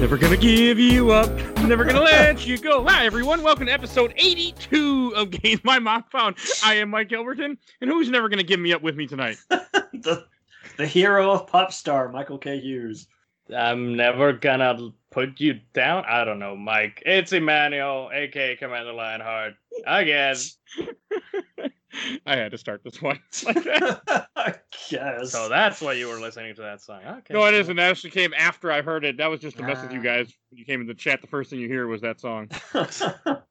Never gonna give you up. Never gonna let you go. Hi, everyone. Welcome to episode 82 of Games My Mom Found. I am Mike Albertin, and who's never gonna give me up with me tonight? the, the hero of pop star, Michael K. Hughes. I'm never gonna put you down. I don't know, Mike. It's Emmanuel, aka Commander Lionheart. Again. I had to start this one like that. I guess. So that's why you were listening to that song. Okay. No, it isn't. That actually came after I heard it. That was just to mess with you Ah. guys. When you came in the chat, the first thing you hear was that song.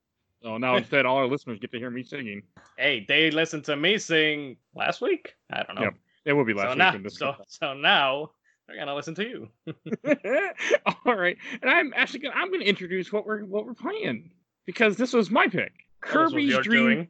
So now instead, all our listeners get to hear me singing. Hey, they listened to me sing last week. I don't know. Yep. It will be last so week. now, when this so, comes so now they're gonna listen to you. all right, and I'm actually gonna I'm gonna introduce what we're what we're playing because this was my pick. That was what Kirby's you're Dream. doing.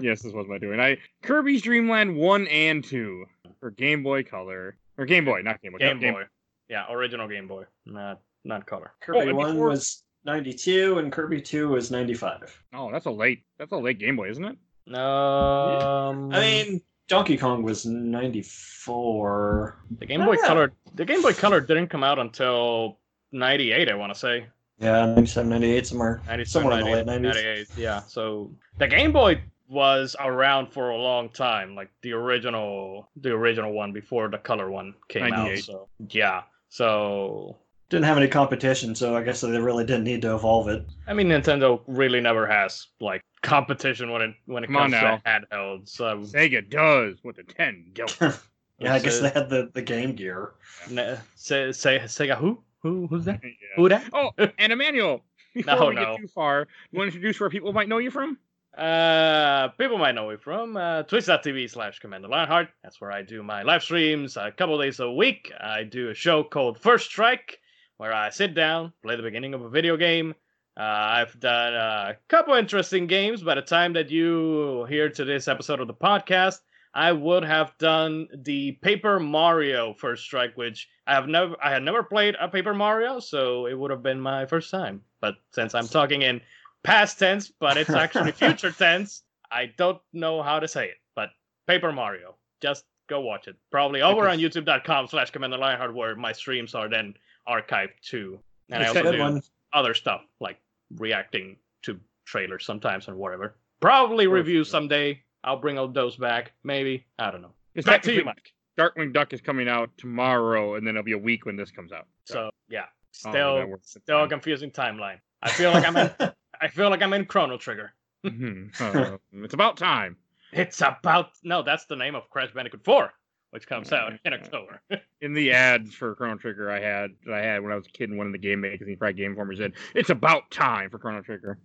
Yes, this was my doing. I Kirby's Dream Land one and two for Game Boy Color or Game Boy, not Game Boy. Game Boy. Yeah, original Game Boy, not not color. Kirby and 1 before- was 92 and Kirby 2 was 95. Oh, that's a late. That's a late Game Boy, isn't it? Um, I mean, Donkey Kong was 94. the Game Boy Oh, yeah. Color. The Game Boy Color didn't come out until '98. I want to say. Yeah, 97, 98, somewhere. 97, Somewhere in the late 90s. 98, yeah. So the Game Boy was around for a long time, like the original, the original one before the color one came out. So yeah. So Didn't have any competition, so I guess they really didn't need to evolve it. I mean, Nintendo really never has like competition when it when it Come comes to handhelds. So Sega does what the ten. Yeah, I guess So- they had the, the Game Gear. ne- say say Sega who who who's that? Yeah. Who that? Oh, and Emmanuel, before No, we no. get too far, you want to introduce where people might know you from? Uh, people might know me from uh, twitch.tv slash Commander Lionheart. That's where I do my live streams a couple days a week. I do a show called First Strike, where I sit down, play the beginning of a video game. Uh, I've done a couple interesting games. By the time that you hear to this episode of the podcast, I would have done the Paper Mario First Strike, which I have never, I had never played a Paper Mario, so it would have been my first time. But since I'm talking in past tense, but it's actually future tense. I don't know how to say it, but Paper Mario. Just go watch it. Probably over on youtube.com slash Commander Lionheart, where my streams are then archived too. And I also do one. other stuff, like reacting to trailers sometimes and whatever. Probably Sure, review sure. someday. I'll bring all those back. Maybe. I don't know. It's Back to you, technically- Mike. Darkwing Duck is coming out tomorrow, and then it'll be a week when this comes out. So, yeah. Oh, Still, that works. still a confusing timeline. I feel like I'm in, I feel like I'm in Chrono Trigger. Mhm. Uh, it's about time. It's about no, that's the name of Crash Bandicoot 4, which comes out in October. In the ads for Chrono Trigger, I had that I had when I was a kid, and one of the game magazines, probably Game Informer, said it's about time for Chrono Trigger.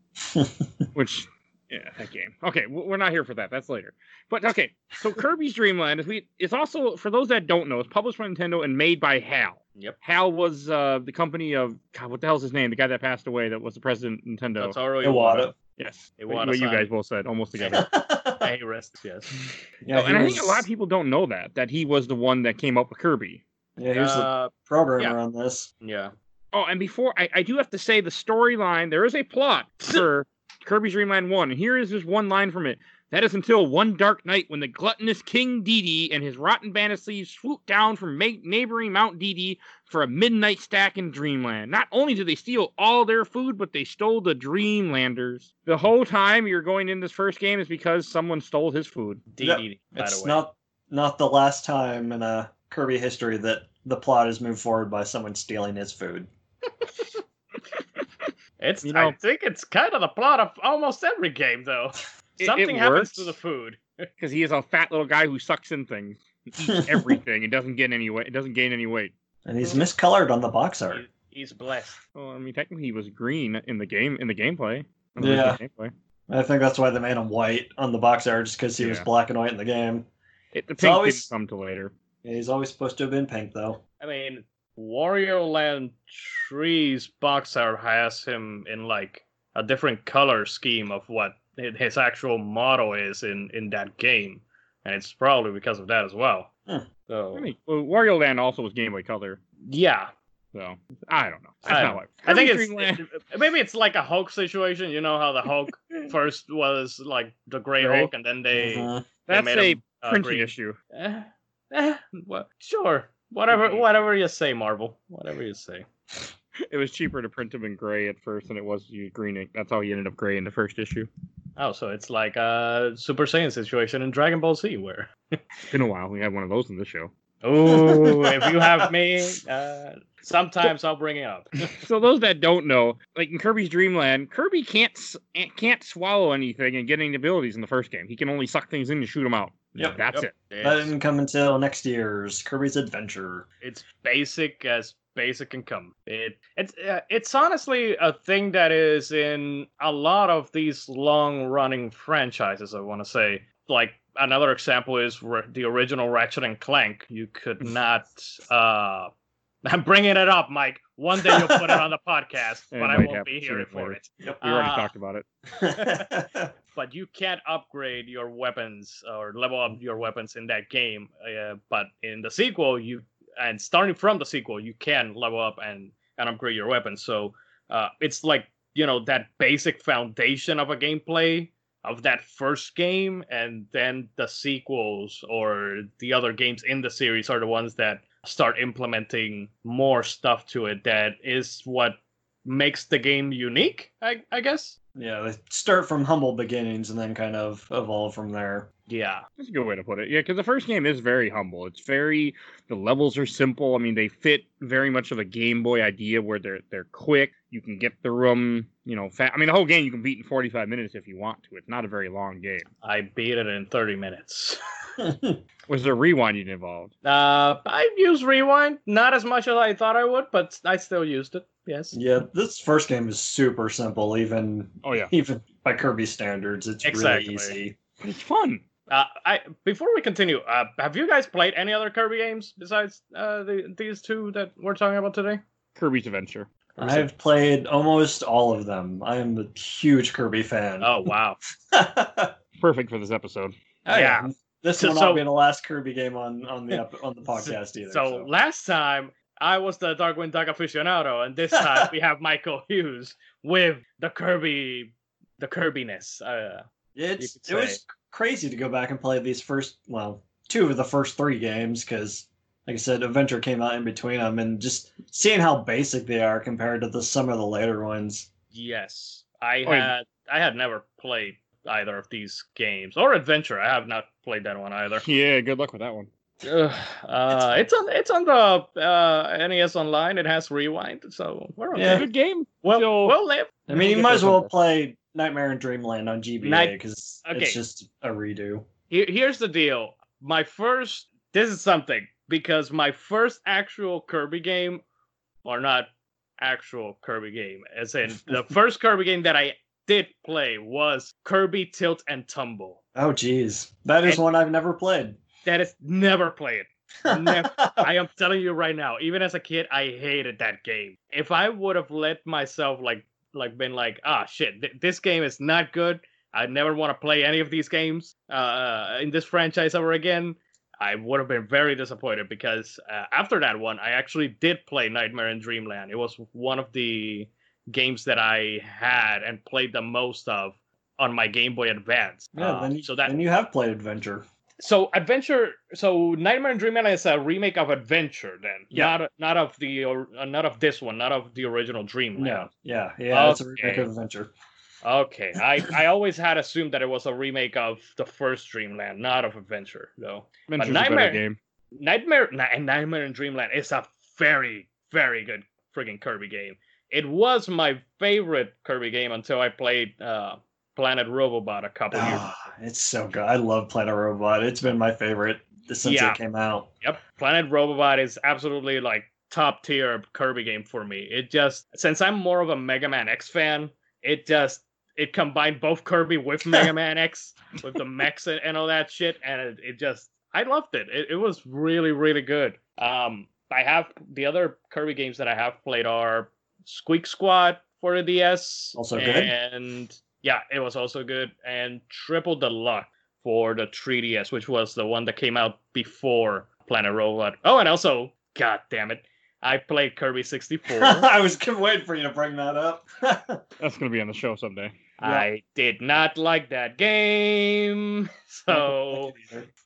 Which, yeah, that game. Okay, we're not here for that. That's later. But okay, so Kirby's Dream Land is we. It's also for those that don't know, it's published by Nintendo and made by HAL. Yep. HAL was uh, the company of God. What the hell's his name? The guy that passed away that was the president of Nintendo. Satoru Iwata. yes, Iwata what you guys both said almost together. May he rest, yes. yeah, Oh, he and I think a lot of people don't know that that he was the one that came up with Kirby. Yeah, he was the Uh, programmer on this. yeah. Oh, and before I, I do have to say the storyline, there is a plot for Kirby's Dream Land 1, and here is just one line from it. That is until one dark night when the gluttonous King Dedede and his rotten bandit sleeves swoop down from ma- neighboring Mount Dedede for a midnight stack in Dreamland. Not only did they steal all their food, but they stole the Dreamlanders. The whole time you're going in this first game is because someone stole his food. Yep, by It's the way. not not the last time in a Kirby history that the plot is moved forward by someone stealing his food. It's. you know- I think it's kind of the plot of almost every game, though. It- it Something happens to the food. Because he is a fat little guy who sucks in things. Eats everything. It doesn't get any weight. It doesn't gain any weight. And he's miscolored on the box art. He- he's blessed. Well, I mean, technically, he was green in the game in the gameplay. In the Yeah. original Gameplay. I think that's why they made him white on the box art, just because he was black and white in the game. It, the It's pink always- didn't come to later. Yeah, he's always supposed to have been pink, though. I mean, Wario Land 3's box art has him in like a different color scheme of what hi- his actual motto is in in that game, and it's probably because of that as well. Hmm. So I mean, well, Wario Land also was Game Boy Color, yeah, so I don't know. That's I not don't- what I think Kirby's it's Land- it- maybe it's like a Hulk situation. You know how the Hulk first was like the Gray Gray. Hulk, and then they, Mhm. they that's made a him, uh, printing green. issue. Eh, eh, well, sure, whatever, whatever you say, Marvel. Whatever you say. It was cheaper to print them in gray at first than it was to use green ink. That's how he ended up gray in the first issue. Oh, so it's like a Super Saiyan situation in Dragon Ball Z, where It's been a while. We had one of those in the show. oh, if you have me, uh, sometimes I'll bring it up. So those that don't know, like in Kirby's Dream Land, Kirby can't can't swallow anything and get any abilities in the first game. He can only suck things in and shoot them out. Yep. That's Yep. it. That didn't come until next year's Kirby's Adventure. it's basic as basic income. It it's uh, it's honestly a thing that is in a lot of these long running franchises. I want to say, like another example is r- the original Ratchet and Clank. You could not. uh I'm bringing it up, Mike. One day you'll put it on the podcast, but I won't be here for it. Yep. We already Ah. talked about it. but you can't upgrade your weapons or level up your weapons in that game. Uh, but in the sequel, you and starting from the sequel, you can level up and and upgrade your weapons. So uh, it's like you know that basic foundation of a gameplay of that first game, and then the sequels or the other games in the series are the ones that start implementing more stuff to it. That is what makes the game unique, I, I guess. yeah, they start from humble beginnings and then kind of evolve from there. Yeah. That's a good way to put it. Yeah, because the first game is very humble. It's very the levels are simple. I mean, they fit very much of a Game Boy idea where they're they're quick. You can get through them. You know, fa- I mean, the whole game you can beat in 45 minutes if you want to. It's not a very long game. I beat it in 30 minutes. Was there rewinding involved? Uh, I used rewind, not as much as I thought I would, but I still used it. Yes. yeah, this first game is super simple, even Oh yeah, even by Kirby standards. It's Exactly. really easy. but it's fun. Uh, I before we continue, uh, have you guys played any other Kirby games besides uh the, these two that we're talking about today? Kirby's Adventure. I've played almost all of them. I am a huge Kirby fan. Oh wow. Perfect for this episode. Oh, Yeah. This So- will so- not be the last Kirby game on on the on the podcast either. So, So, last time I was the Darkwing Duck aficionado, and this time we have Michael Hughes with the Kirby, the Kirbiness. Uh, it's could it was say. Crazy to go back and play these first well two of the first three games because like I said, Adventure came out in between them, and just seeing how basic they are compared to the some of the later ones. Yes, I yeah. had I had never played either of these games or Adventure. I have not played that one either. Yeah, good luck with that one. Ugh, uh, it's on it's on the uh, NES Online. It has rewind, so we're okay. Yeah. Good game. Well, So- we'll live. I mean, you might as well play Nightmare in Dreamland on GBA Night- because Okay. it's just a redo. Here, here's the deal. My first this is something because my first actual Kirby game, or not actual Kirby game, as in the first Kirby game that I did play was Kirby Tilt and Tumble. Oh, geez, that is And- one I've never played. That is never played. Never. I am telling you right now, even as a kid, I hated that game. If I would have let myself like like been like, ah shit, th- this game is not good. I never want to play any of these games uh, in this franchise ever again. I would have been very disappointed because uh, after that one, I actually did play Nightmare in Dreamland. It was one of the games that I had and played the most of on my Game Boy Advance. Yeah, Uh, then, you, so that then you have played Adventure. So adventure so nightmare in dreamland is a remake of adventure then Yeah. not not of the or uh, not of this one not of the original dreamland No, yeah, yeah, it's a remake of Adventure. okay i i always had assumed that it was a remake of the first dreamland not of adventure though Adventure's a better Nightmare- game. nightmare and nightmare in dreamland is a very very good friggin' kirby game it was my favorite kirby game until i played uh planet robobot a couple years Ah, it's so good. I love Planet Robobot. It's been my favorite since Yeah. it came out. Yep, Planet Robobot is absolutely like top tier Kirby game for me. It just since I'm more of a Mega Man X fan, it just it combined both Kirby with Mega Man X with the mechs and, and all that shit, and it, it just I loved it. it. It was really really good. Um, I have the other Kirby games that I have played are Squeak Squad for the DS, Also good. and yeah, it was also good, and Triple Deluxe for the 3DS, which was the one that came out before Planet Robobot. Oh, and also, god damn it, I played Kirby 64. I was waiting for you to bring that up. That's gonna be on the show someday. I did not like that game. So,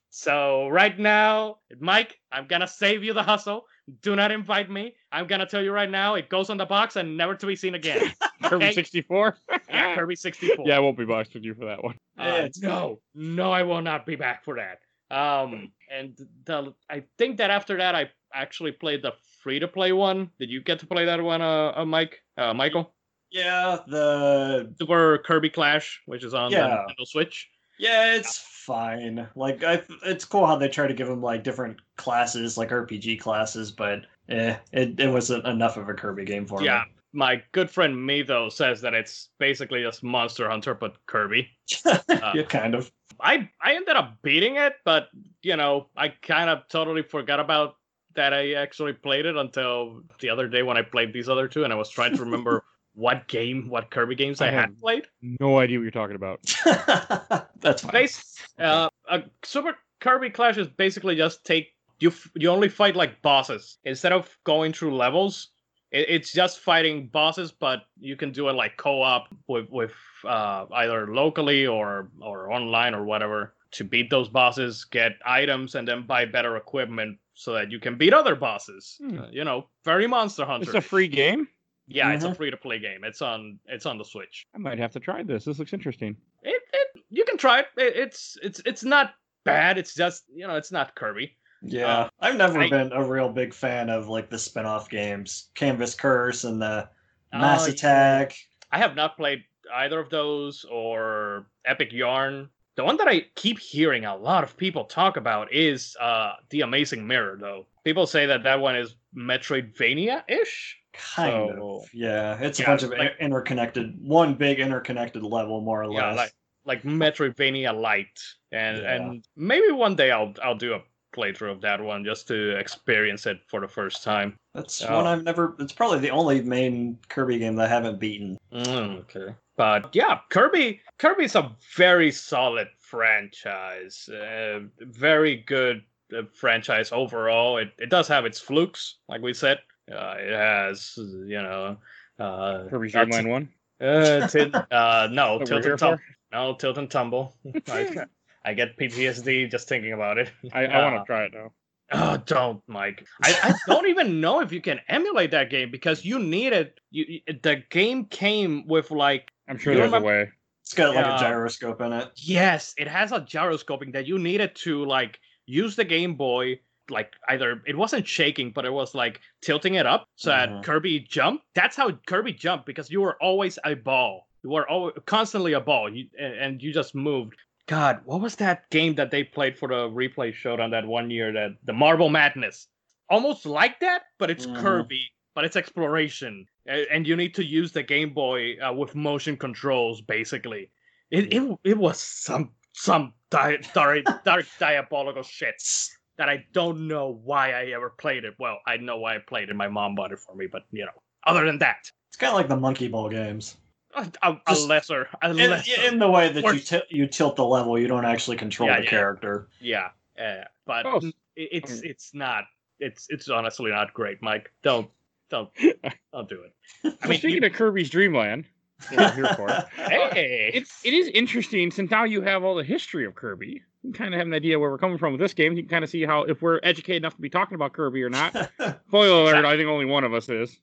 so right now, Mike, I'm gonna save you the hustle Do not invite me. I'm gonna tell you right now, it goes on the box and never to be seen again. Kirby 64. yeah, Kirby 64. Yeah, I won't be boxed with you for that one. Uh, no, no, I will not be back for that. Um, and the I think that after that, I actually played the free to play one. Did you get to play that one, uh, uh Mike, uh, Michael? yeah, the Super Kirby Clash, which is on Yeah. the Nintendo Switch. yeah, it's fine. Like I, it's cool how they try to give them like different classes, like RPG classes, but eh, it it wasn't enough of a Kirby game for Yeah, my good friend me though says that it's basically just Monster Hunter but Kirby. me. Uh, yeah, kind of. I I ended up beating it, but you know I kind of totally forgot about that I actually played it until the other day when I played these other two, and I was trying to remember what game, what Kirby games I, I had had- played. No idea what you're talking about. That's fine. Base, uh, a Super Kirby Clash is basically just take you f- you only fight like bosses instead of going through levels. It, it's just fighting bosses, but you can do it like co-op with with uh, either locally or or online or whatever to beat those bosses, get items, and then buy better equipment so that you can beat other bosses. Hmm. Uh, you know, very Monster Hunter. It's a free game. yeah, it's a Mhm. free to play game. It's on it's on the Switch. I might have to try this. This looks interesting. It, it you can try it. it. It's it's it's not bad. It's just you know it's not Kirby. Yeah, Uh, I've never I- been a real big fan of like the spin-off games, Canvas Curse and the Mass Oh, yeah. Attack. I have not played either of those or Epic Yarn. The one that I keep hearing a lot of people talk about is uh the Amazing Mirror though. People say that that one is Metroidvania-ish. Kind So- of. Yeah, it's Yeah, a bunch of like- interconnected, one big interconnected level, more or Yeah, less. like like Metroidvania light. And Yeah. and maybe one day I'll I'll do a playthrough of that one just to experience it for the first time. That's Oh. one I've never. It's probably the only main Kirby game that I haven't beaten. Mm, okay. But yeah, Kirby Kirby's a very solid franchise. Uh, very good uh, franchise overall. It it does have its flukes, like we said. Uh, it has, you know, uh, Kirby's uh, Dream Land 1. uh, tit- uh, no, That's what we're tilt and tumble. No, tilt and tumble. I, I get PTSD just thinking about it. I, I want Uh, to try it now. Oh, don't, Mike. I, I don't even know if you can emulate that game because you need it. You, you- the game came with like I'm sure you there's a way. It's got like Yeah. a gyroscope in it. Yes, it has a gyroscoping that you needed to like use the Game Boy. Like either it wasn't shaking, but it was like tilting it up so Mhm. that Kirby jumped. That's how Kirby jumped because you were always a ball. You were always, constantly a ball, you, and, and you just moved. God, what was that game that they played for the replay showdown that one year? That the Marble Madness, almost like that, but it's Mhm. Kirby, but it's exploration, and you need to use the Game Boy uh, with motion controls, basically. It it, it was some some di- dark, dark diabolical shit that I don't know why I ever played it. Well, I know why I played it. My mom bought it for me, but you know, other than that, It's kind of like the Monkey Ball games. A, a, a lesser, a In, lesser. in the way that you Worse. ti- you tilt the level, you don't actually control Yeah, the yeah. character. yeah, uh, but Oh, it, it's um, it's not. It's it's honestly not great, Mike. Don't don't don't do it. I I mean, mean, speaking you- of Kirby's Dreamland, what here for, hey, it's it is interesting since now you have all the history of Kirby. You kind of have an idea where we're coming from with this game. You can kind of see how if we're educated enough to be talking about Kirby or not. Spoiler alert! I think only one of us is.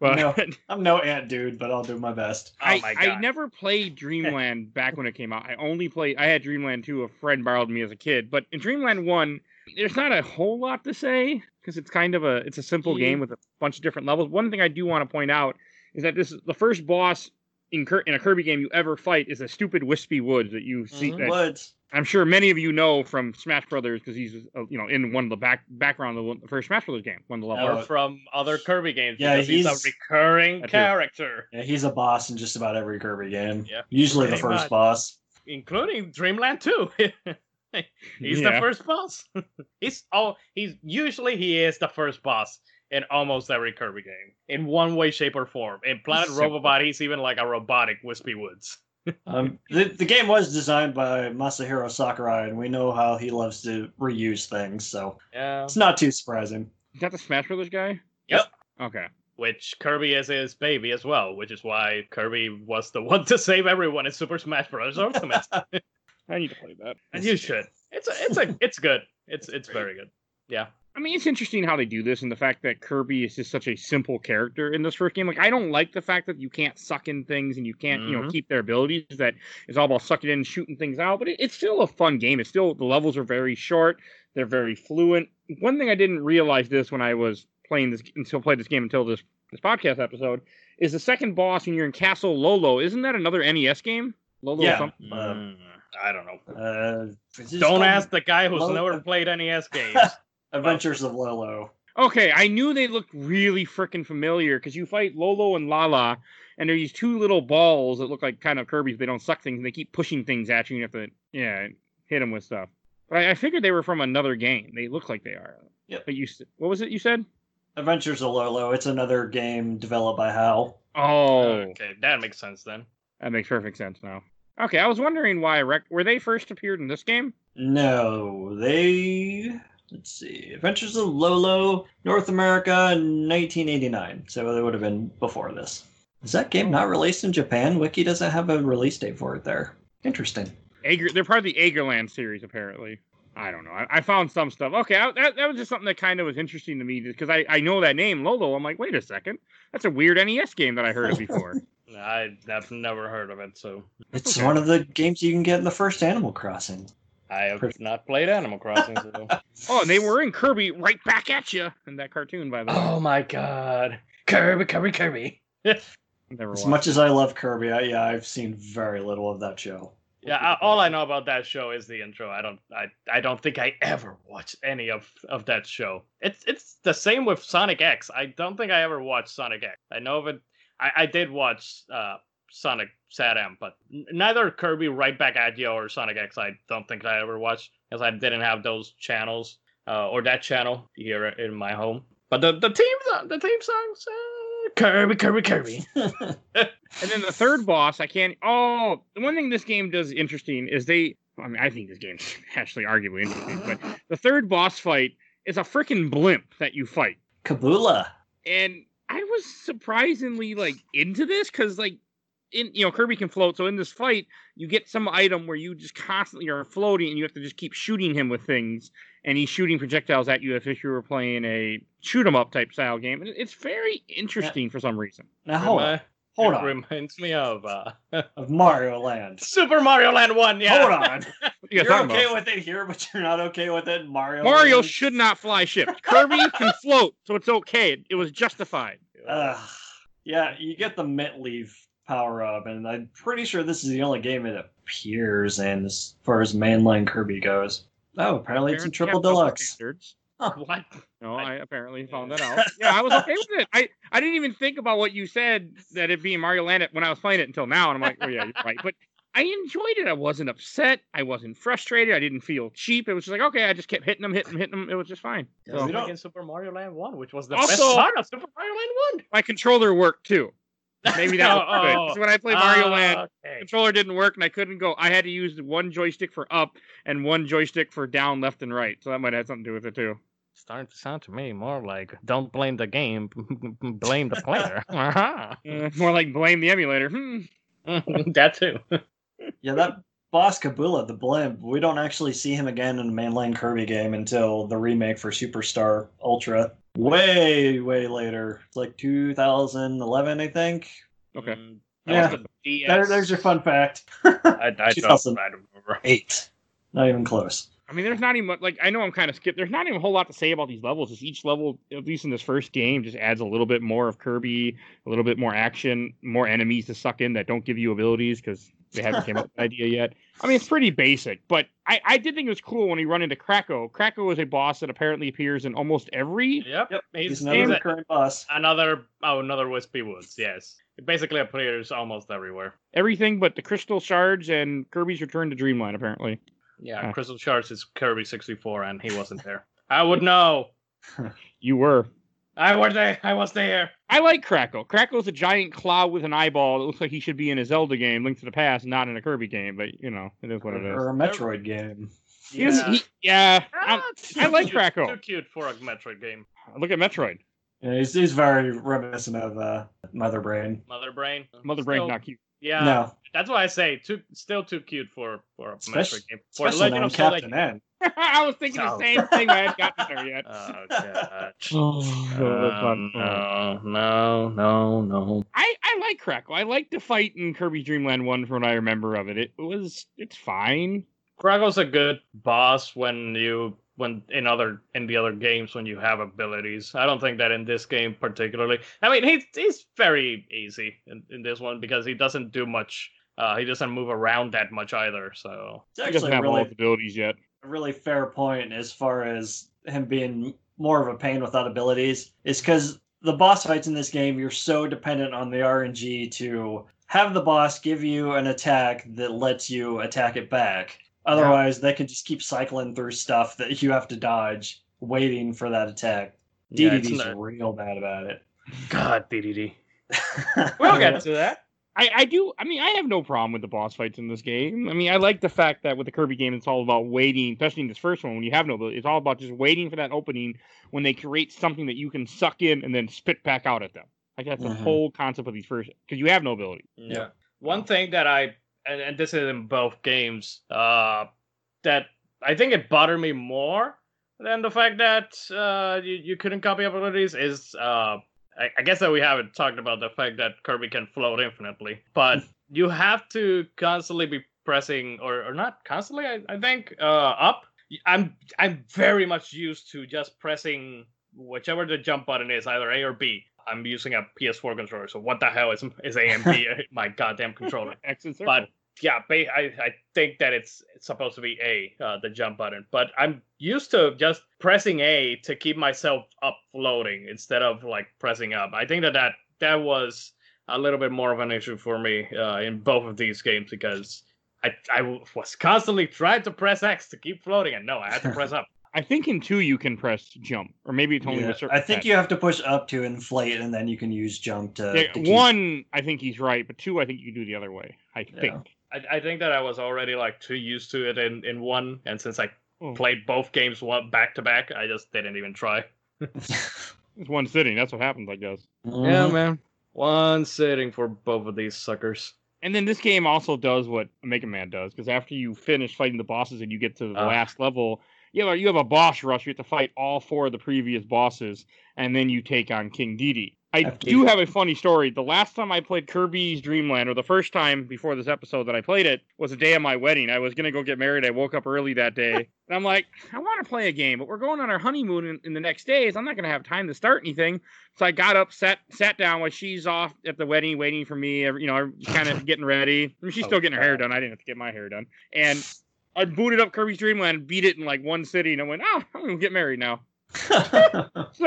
But No. I'm no ant dude, but I'll do my best. oh I, my I never played Dreamland back when it came out. I only played. I had Dreamland 2. A friend borrowed me as a kid. But in Dreamland 1, there's not a whole lot to say because it's kind of a it's a simple Yeah. game with a bunch of different levels. One thing I do want to point out is that this is the first boss in, in a Kirby game you ever fight is a stupid wispy woods that you see. Mhm. That What? I'm sure many of you know from Smash Brothers because he's uh, you know in one of the back background of the, first Smash Brothers game, one of the Oh, levels. or from other Kirby games. Yeah, he's, he's- a recurring character, Yeah, he's a boss in just about every Kirby game. Yeah, Usually the first much. boss. including Dreamland 2. he's the first boss. he's oh he's usually he is the first boss in almost every Kirby game in one way, shape, or form. In Planet Simple. Robobot, he's even like a robotic Wispy Woods. Um, the, the game was designed by Masahiro Sakurai, and we know how he loves to reuse things, so Yeah. it's not too surprising. Is that the Smash Brothers guy? Yep. Okay. Which Kirby is his baby as well, which is why Kirby was the one to save everyone in Super Smash Bros. Ultimate. I need to play that. and you should. It's a, it's a, it's good. It's it's very good. Yeah. I mean, it's interesting how they do this, and the fact that Kirby is just such a simple character in this first game. Like, I don't like the fact that you can't suck in things and you can't, you know, Mhm. keep their abilities. That it's all about sucking in, and shooting things out. But it, it's still a fun game. It's still the levels are very short. They're very fluent. One thing I didn't realize this when I was playing this until played this game until this this podcast episode is the second boss when you're in Castle Lolo. Isn't that another NES game? Lolo Yeah. something? Mm, I don't know. Uh, Don't ask the guy who's Lo- never played NES games. Adventures of Lolo. Okay, I knew they looked really freaking familiar because you fight Lolo and Lala, and they're these two little balls that look like kind of Kirby's. They don't suck things, and they keep pushing things at you. And you have to, yeah, hit them with stuff. But I, I figured they were from another game. They look like they are. Yep. But you, what was it you said? Adventures of Lolo. It's another game developed by HAL. Oh, okay, that makes sense then. that makes perfect sense now. Okay, I was wondering why. Rec- were they first appeared in this game? No, they. Let's see. Adventures of Lolo, North America, 1989. So they would have been before this. Is that game not released in Japan? Wiki doesn't have a release date for it there. Interesting. Ager, they're part of the Eggerland series, apparently. I don't know. I, I found some stuff. Okay, I, that, that was just something that kind of was interesting to me because I, I know that name, Lolo. I'm like, wait a second. That's a weird NES game that I heard of before. I, I've never heard of it, so It's Okay. one of the games you can get in the first Animal Crossing. I have Perfect. not played Animal Crossing. So. oh, and they were in Kirby right back at you in that cartoon, by the way. oh my god, Kirby, Kirby, Kirby. Never As watched. much as I love Kirby, I, yeah, I've seen very little of that show. Yeah, I, all I know about that show is the intro. I don't, I, I don't think I ever watched any of of that show. It's it's the same with Sonic X. I don't think I ever watched Sonic X. I know of it. I, I did watch uh, Sonic SatAM, but neither Kirby Right Back at You or Sonic X. I don't think I ever watched because I didn't have those channels uh, or that channel here in my home. But the the team the theme songs, uh, Kirby, Kirby, Kirby. And then the third boss, I can't. Oh, the one thing this game does interesting is they. I mean, I think this game's actually arguably interesting, but the third boss fight is a freaking blimp that you fight. Kabula. and I was surprisingly like into this because like in you know Kirby can float, so in this fight you get some item where you just constantly are floating and you have to just keep shooting him with things, and he's shooting projectiles at you as if you were playing a shoot 'em up type style game, and it's very interesting for some reason. Now hold on. Hold it on. reminds me of uh, Of Mario Land. Super Mario Land 1. Yeah. Hold on. You guys You're okay about? with it here, but you're not okay with it Mario. Mario Land? should not fly ships. Kirby can float, so it's okay. It, it was justified. Ugh. yeah, you get the mint leaf power up, and I'm pretty sure this is the only game it appears in as far as mainline Kirby goes. Oh, apparently it's in triple deluxe. standards. What? No, I- I apparently found that out. Yeah, I was okay with it. I, I didn't even think about what you said that it being Mario Land when I was playing it until now, and I'm like, oh yeah, you're right. But I enjoyed it. I wasn't upset. I wasn't frustrated. I didn't feel cheap. It was just like, okay, I just kept hitting them, hitting them, hitting them. It was just fine. Yeah, So, we don't- in Super Mario Land 1, which was the Also- best part of Super Mario Land One. my controller worked too. 1. Maybe that was Oh, good. oh. 'Cause when I played Mario Ah, Land, okay. controller didn't work, and I couldn't go. I had to use one joystick for up and one joystick for down, left, and right. So that might have something to do with it too. Starting to sound to me more like don't blame the game, blame the player. Uh-huh. Uh, more like blame the emulator. Hmm. that too. Yeah, that boss Kabula, the blimp, we don't actually see him again in a mainline Kirby game until the remake for Superstar Ultra. Way, way later. It's like 2011, I think. Okay. Mm, Yeah. that was There, there's your fun fact. I, I, don't, 2000. Don't remember. Eight. Not even close. I mean, there's not even like I know I'm kind of skipped. There's not even a whole lot to say about these levels. Just each level, at least in this first game, just adds a little bit more of Kirby, a little bit more action, more enemies to suck in that don't give you abilities because they haven't came up with the idea yet. I mean, it's pretty basic, but I, I did think it was cool when he run into Kracko. Kracko is a boss that apparently appears in almost every. Yep. Yep, He's, He's he's another a- recurring boss. another oh another Wispy Woods. Yes. It basically appears almost everywhere. Everything but the crystal shards and Kirby's Return to Dreamland, apparently. Yeah, Huh. Crystal Shards is Kirby 64, and he wasn't there. I would know. You were. I was there. I was there. I like Kracko. Kracko's a giant cloud with an eyeball that looks like he should be in a Zelda game, Link to the Past, not in a Kirby game. But you know, it is what it is. Or a Metroid game. He was- he- yeah, Ah, I, like cute- Kracko. Too cute for a Metroid game. look at Metroid. Yeah, he's, he's very reminiscent of uh, Mother Brain. Mother Brain. Mother Brain's Still- not cute. Yeah, no, that's why I say too. Still too cute for for a Especially- Metroid game. For especially Legend on of Zelda, Captain N. I was thinking the Oh. same thing. I hadn't gotten there yet. Oh god. Oh, Um, no, no, no, no. I, I like Kracko. I like the fight in Kirby Dream Land 1 from what I remember of it. It was it's fine. Kracko's a good boss when you when in other in the other games when you have abilities. I don't think that in this game particularly. I mean, he's he's very easy in, in this one because he doesn't do much. Uh, he doesn't move around that much either. So He doesn't actually have all really his abilities yet. A really fair point as far as him being more of a pain without abilities is because the boss fights in this game you're so dependent on the RNG to have the boss give you an attack that lets you attack it back. Otherwise, they can just keep cycling through stuff that you have to dodge, waiting for that attack. yeah, DDD's not- real bad about it. God, DDD. We'll get to that. I, I do. I mean, I have no problem with the boss fights in this game. I mean, I like the fact that with the Kirby game, it's all about waiting, especially in this first one when you have no ability. It's all about just waiting for that opening when they create something that you can suck in and then spit back out at them. Like that's the Mhm. whole concept of these first because you have no ability. Yeah. One thing that I and, and this is in both games, uh that I think it bothered me more than the fact that uh you, you couldn't copy abilities is uh I, I guess that we haven't talked about the fact that Kirby can float infinitely. But you have to constantly be pressing or, or not constantly, I, I think, uh up. I'm I'm very much used to just pressing whichever the jump button is, either A or B. I'm using a PS4 controller, so what the hell is is A and B? my goddamn controller. X and circle. But yeah, ba- I I think that it's, it's supposed to be A, uh, the jump button. But I'm used to just pressing A to keep myself up floating instead of like pressing up. I think that that, that was a little bit more of an issue for me uh, in both of these games because I I w- was constantly trying to press X to keep floating, and no, I had to press up. I think in two you can press jump, or maybe it's only Yeah, with certain. I think pets. you have to push up to inflate, and then you can use jump to. Yeah, to keep- one, I think he's right, but two, I think you can do the other way. I Yeah. think. I, I think that I was already like too used to it in, in one, and since I Oh. played both games one back to back, I just didn't even try. It's one sitting. That's what happens, I guess. Mhm. man. One sitting for both of these suckers. And then this game also does what Mega Man does, because after you finish fighting the bosses and you get to the Ah. last level, you have a, you have a boss rush. You have to fight all four of the previous bosses, and then you take on King Dedede. I do have a funny story. The last time I played Kirby's Dream Land, or the first time before this episode that I played it, was the day of my wedding. I was gonna go get married. I woke up early that day, and I'm like, I want to play a game, but we're going on our honeymoon in, in the next days. I'm not gonna have time to start anything. So I got up, sat sat down while she's off at the wedding, waiting for me. You know, kind of getting ready. I mean, she's Oh, still getting her hair done. I didn't have to get my hair done, and I booted up Kirby's Dream Land, beat it in like one city, and I went, oh, I'm gonna get married now. So,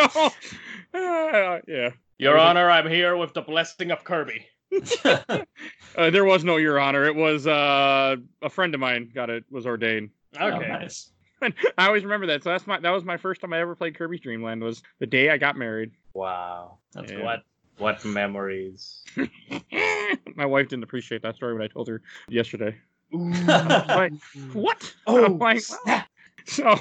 uh, yeah. Your was like- Honor, I'm here with the blessing of Kirby. Uh, there was no Your Honor. It was uh, a friend of mine got it was ordained. Oh, Okay. nice. I always remember that. So that's my that was my first time I ever played Kirby's Dream Land was the day I got married. Wow. That's Yeah. What what memories? my wife didn't appreciate that story when I told her yesterday. Ooh. Like, what? Oh, I'm like, snap. so.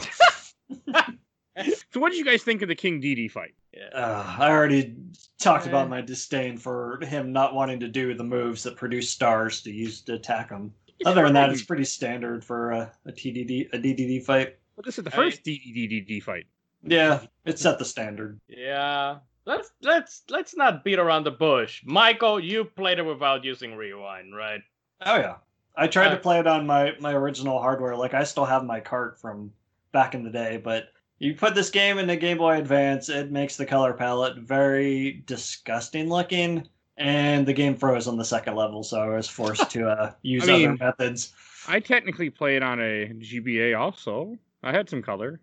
so what did you guys think of the King Dedede fight? Uh, I already talked about my disdain for him not wanting to do the moves that produce stars to use to attack him. Other than that, it's pretty standard for a, a TDD a DDD fight. Well, this is the I- first DDD fight. Yeah, it set the standard. Yeah. Let's let's let's not beat around the bush. Michael, you played it without using rewind, right? Oh yeah, I tried to Uh, play it on my my original hardware. Like I still have my cart from back in the day, but you put this game in the Game Boy Advance, it makes the color palette very disgusting looking, and the game froze on the second level, so I was forced to uh, use I mean- other methods. I technically played on a GBA also. I had some color.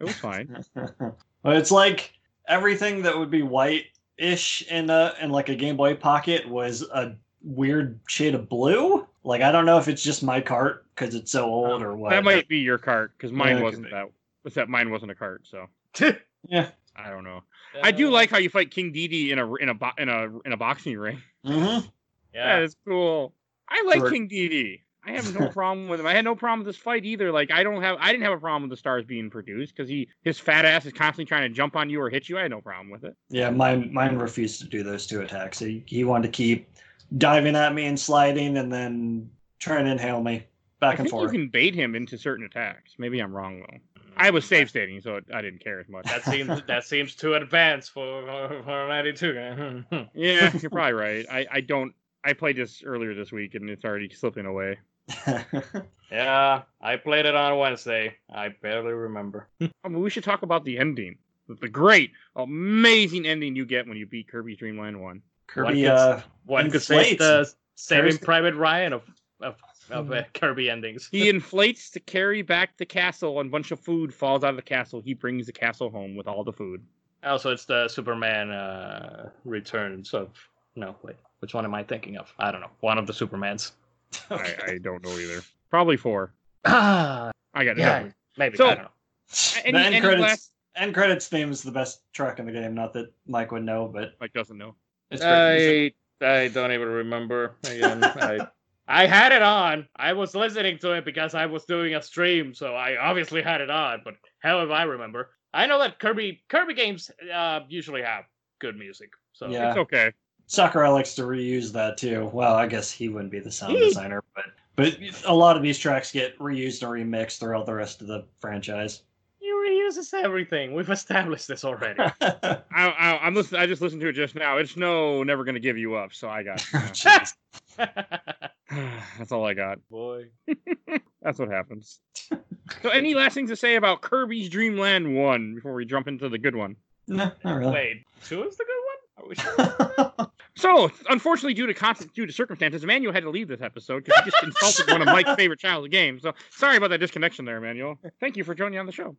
It was fine. but it's like everything that would be white-ish in a in like a Game Boy Pocket was a weird shade of blue. Like I don't know if it's just my cart because it's so old or what. that might be your cart because mine Yeah, wasn't could that. Except mine wasn't a cart, so Yeah. I don't know. I do like how you fight King Dedede in a in a bo- in a in a boxing ring. hmm Yeah. That is cool. I like Sure. King Dedede. I have no problem with him. I had no problem with this fight either. Like I don't have I didn't have a problem with the stars being produced because he his fat ass is constantly trying to jump on you or hit you. I had no problem with it. Yeah, mine mine refused to do those two attacks. He, he wanted to keep diving at me and sliding and then trying to inhale me. back I and think forth. you can bait him into certain attacks. Maybe I'm wrong though. I was save stating, so I didn't care as much. That seems that seems too advanced for for, for 92. yeah, you're probably right. I, I don't. I played this earlier this week and it's already slipping away. yeah, I played it on Wednesday. I barely remember. I mean, we should talk about the ending. The great, amazing ending you get when you beat Kirby's Dream Land One. Kirby, gets- uh, One could say the Saving Carries- Private Ryan of of, of uh, Kirby endings. He inflates to carry back the castle, and a bunch of food falls out of the castle. He brings the castle home with all the food. Also, it's the Superman uh, returns of. No, wait. Which one am I thinking of? I don't know. One of the Supermans. okay. I, I don't know either. Probably four. Ah, I got yeah, no. maybe. So- I don't know. Any, the end any credits. last- End credits theme is the best track in the game. Not that Mike would know, but Mike doesn't know. it's great. I I don't even remember. Again, I I had it on. I was listening to it because I was doing a stream, so I obviously had it on. But how do I remember? I know that Kirby Kirby games uh, usually have good music. So Yeah. It's okay. Sakurai likes to reuse that too. Well, I guess he wouldn't be the sound designer, but but a lot of these tracks get reused and remixed throughout the rest of the franchise. he reuses everything. We've established this already. I, I, I'm listening. I just listened to it just now. It's no, never gonna give you up. So I got. That's all I got. Boy. That's what happens. so, any last things to say about Kirby's Dream Land One before we jump into the good one? no, not really. Wait, two is the good one? Are we sure? So, unfortunately, due to con- due to circumstances, Emmanuel had to leave this episode because he just insulted one of Mike's favorite childhood games. So, sorry about that disconnection there, Emmanuel. Thank you for joining on the show.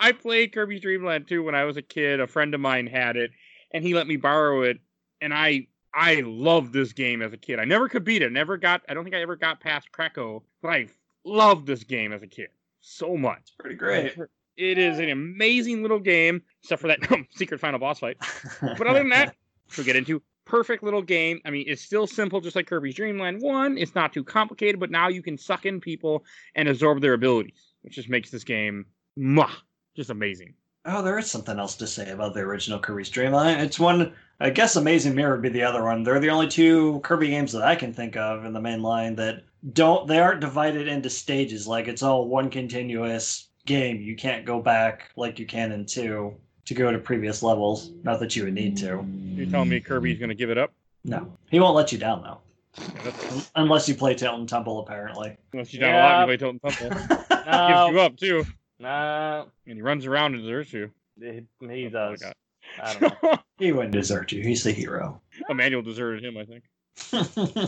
I played Kirby's Dream Land 2 when I was a kid. A friend of mine had it, and he let me borrow it, and I I loved this game as a kid. I never could beat it. Never got. I don't think I ever got past Kracko, but I loved this game as a kid so much. Pretty great. It is an amazing little game, except for that secret final boss fight. But other than that, which we'll get into, perfect little game. I mean, it's still simple, just like Kirby's Dream Land 1. It's not too complicated, but now you can suck in people and absorb their abilities, which just makes this game mwah, just amazing. Oh, there is something else to say about the original Kirby's Dream Land. It's one, I guess Amazing Mirror would be the other one. They're the only two Kirby games that I can think of in the main line that don't, they aren't divided into stages. Like it's all one continuous game. You can't go back like you can in two to go to previous levels. Not that you would need to. You're telling me Kirby's going to give it up? No. He won't let you down though. Yeah, Unless you play Tilt and Tumble, apparently. unless you down a lot, Yeah. you play Tilt and Tumble. No, Gives you up, too. No, And he runs around and deserts you. he, he Oh does. God. I don't know. he wouldn't desert you. He's the hero. Emmanuel deserted him, I think.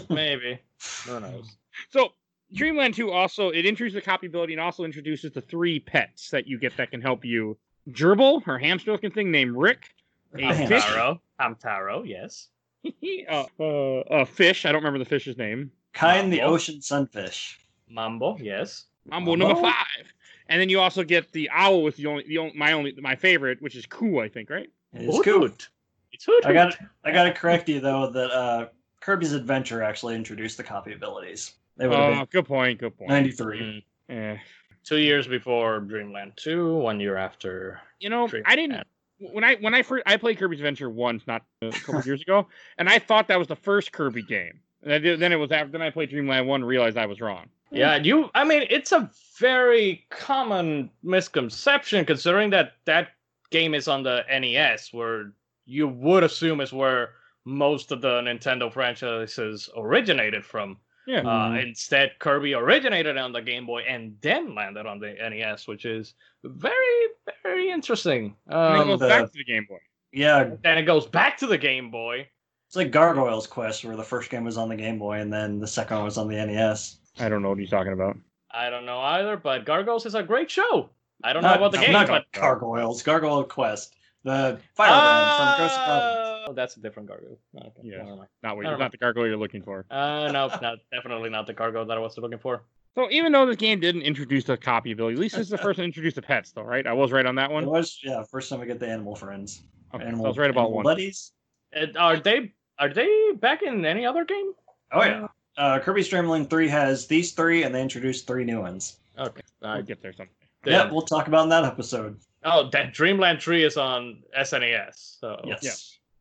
Maybe. Who knows? So Dreamland 2 also it introduces the copy ability and also introduces the three pets that you get that can help you. Gerbil, her hamster looking thing named Rick. A Man. fish. Hamtaro. Hamtaro, yes. uh, uh, a fish. I don't remember the fish's name. Kind the ocean sunfish. Mambo, yes. Mambo Mambo? number five. And then you also get the owl with the only the only, my only my favorite, which is Koo, I think, right? It's Hoot cool. hoot. It's hoot I got. I got to correct you though that uh, Kirby's Adventure actually introduced the copy abilities. They would have Oh, good point. Good point. 93. Mm. Eh. Two years before Dreamland 2, one year after. You know, Dreamland. I didn't when I when I first I played Kirby's Adventure once, not a couple years ago, and I thought that was the first Kirby game. And I did, then it was after then I played Dreamland One, and realized I was wrong. Yeah, you. I mean, it's a very common misconception considering that that game is on the NES, where you would assume is where most of the Nintendo franchises originated from. Yeah. Uh, Mhm. instead, Kirby originated on the Game Boy and then landed on the NES, which is very, very interesting. and it Um, goes the- back to the Game Boy. Yeah, then it goes back to the Game Boy. it's like Gargoyle's Quest, where the first game was on the Game Boy and then the second one was on the NES. I don't know what he's talking about. I don't know either, but Gargoyles is a great show. I don't know Not, about the no, game, not but Gargoyles, Gargoyle Quest, the firebrand from Ghost of Oh, that's a different gargoyle. Okay, Yeah. never mind. Not what Never not the gargoyle you're looking for. Uh, no, not definitely not the gargoyle that I was looking for. So even though this game didn't introduce the copy ability, at least this is the first one to introduce the pets, though, right? I was right on that one. It was yeah, first time we get the animal friends. Okay, so I was right about one. buddies. Uh, are they are they back in any other game? Oh yeah. Uh, Kirby's Dream Land 3 has these three, and they introduced three new ones. Okay. I'll Uh, get there someday. then- Yeah, we'll talk about in that episode. Oh, that Dreamland 3 is on SNES. So Yes.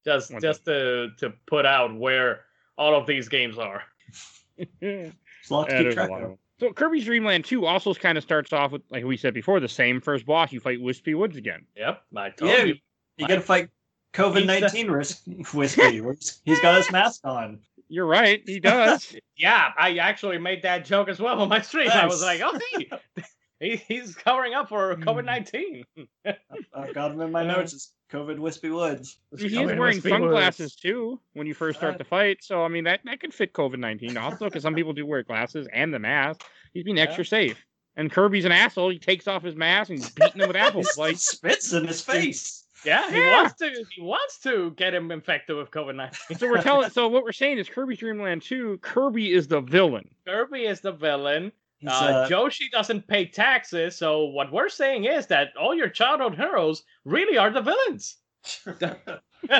Yeah. just One just to to put out where all of these games are. There's a lot to Yeah, keep track of of. So Kirby's Dreamland 2 also kind of starts off with, like we said before, the same first boss. You fight Wispy Woods again. Yep, I told Yeah, you. you gotta fight COVID nineteen risk Wispy. He's- He's got his mask on. You're right, he does. Yeah, I actually made that joke as well on my stream. I was like, Nice. oh, hey, he, he's covering up for COVID 19. I've got him in my notes. It's COVID Wispy Woods. he is wearing sunglasses too when you first start Uh, the fight. So I mean that that could fit COVID nineteen also because some people do wear glasses and the mask. He's being extra safe. And Kirby's an asshole. He takes off his mask and he's beating him with apples. Like spits in his face. Yeah, he Yeah. wants to. He wants to get him infected with COVID 19. so we're telling. So what we're saying is Kirby's Dream Land two. Kirby is the villain. Kirby is the villain. He's, Uh, uh, Yoshi doesn't pay taxes, so what we're saying is that all your childhood heroes really are the villains.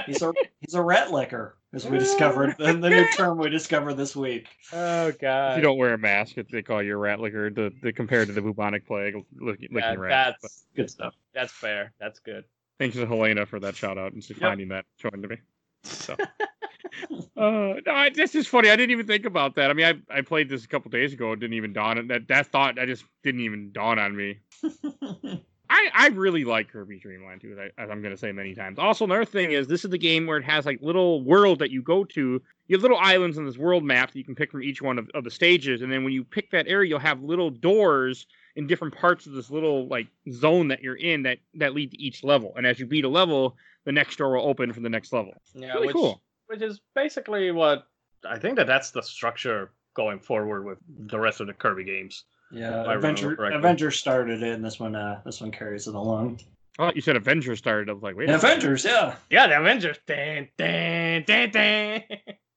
he's a he's a rat licker, as we discovered. the, the new term we discovered this week. Oh If god. you don't wear a mask, it- they call you a rat licker. The, the compared to the bubonic plague, licking, Yeah, licking rats. But that's Good stuff. that's fair. That's good. Thanks to Helena for that shout out and for finding that, showing to me. So, uh, no, I, this is funny. I didn't even think about that. I mean, I, I played this a couple days ago. It didn't even dawn on that that thought. I just didn't even dawn on me. I, I really like Kirby Dream Land too, as I- as I'm going to say many times. Also, another thing is this is the game where it has like little world that you go to. You have little islands on this world map that you can pick from each one of, of the stages, and then when you pick that area, you'll have little doors in different parts of this little like zone that you're in that that lead to each level. And as you beat a level, the next door will open for the next level. Yeah, really which, cool. Which is basically what I think that that's the structure going forward with the rest of the Kirby games. Yeah, If I Adventure. Avengers started it, and this one uh this one carries it along. I thought you said Avengers started. I was like, wait. Avengers, yeah. Yeah, the Avengers. Dun, dun, dun, dun.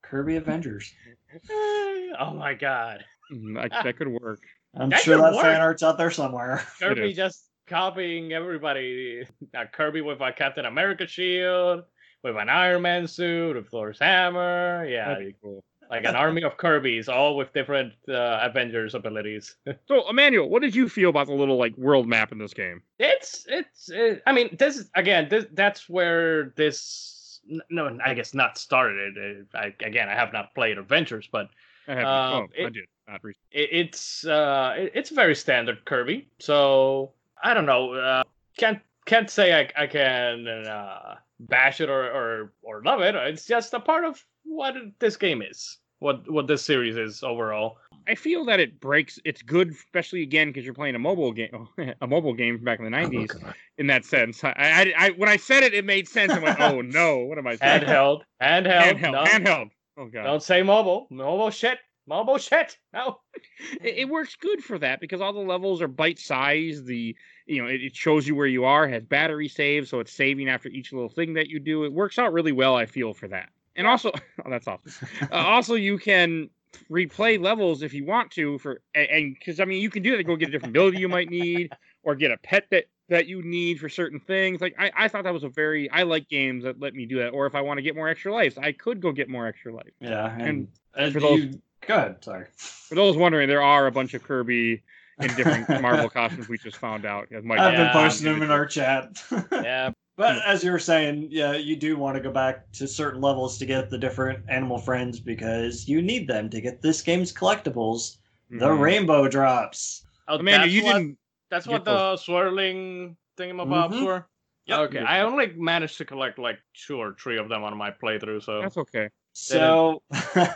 Kirby Avengers. oh my god. Mm, that, that could work. I'm That sure could that work. fan art's out there somewhere. Kirby just copying everybody. Uh, Kirby with a Captain America shield, with an Iron Man suit, with Thor's hammer. Yeah, That'd be cool. like an army of Kirby's, all with different uh, Avengers abilities. So, Emmanuel, what did you feel about the little like world map in this game? It's it's. uh I mean, this is again. This that's where this. No, I guess not started. I, again, I have not played Adventures, but I have. Uh, oh, I did not recently. it's uh, it's very standard Kirby. So I don't know. Uh, can't can't say I I can uh, bash it or, or or love it. It's just a part of what this game is. What what this series is overall. I feel that it breaks. It's good, especially again because you're playing a mobile game, a mobile game from back in the '90s. In that sense, I, I, I when I said it, it made sense. I went, "Oh no, what am I saying?" Handheld, handheld, handheld, no, handheld. Oh god, Don't say mobile. Mobile shit. Mobile shit. No. it, it works good for that because all the levels are bite sized. The you know it, it shows you where you are, has battery save, so it's saving after each little thing that you do. It works out really well. I feel for that, and also oh, that's awesome. uh, also, you can replay levels if you want to for and because I mean you can do that. Go get a different ability you might need, or get a pet that that you need for certain things. Like I, I thought that was a very I like games that let me do that. Or if I want to get more extra lives, I could go get more extra life. Yeah, and, And uh, for those- you- go ahead. Sorry. For those wondering, there are a bunch of Kirby in different Marvel costumes we just found out. as I've been Yeah, posting them in our chat. Yeah. But as you were saying, yeah, you do want to go back to certain levels to get the different animal friends because you need them to get this game's collectibles. The Mhm. rainbow drops. Oh, Amanda, you what, didn't. That's what the swirling thingamabobs Mhm. were. Yep. Okay, I only managed to collect like two or three of them on my playthrough. So That's okay. So,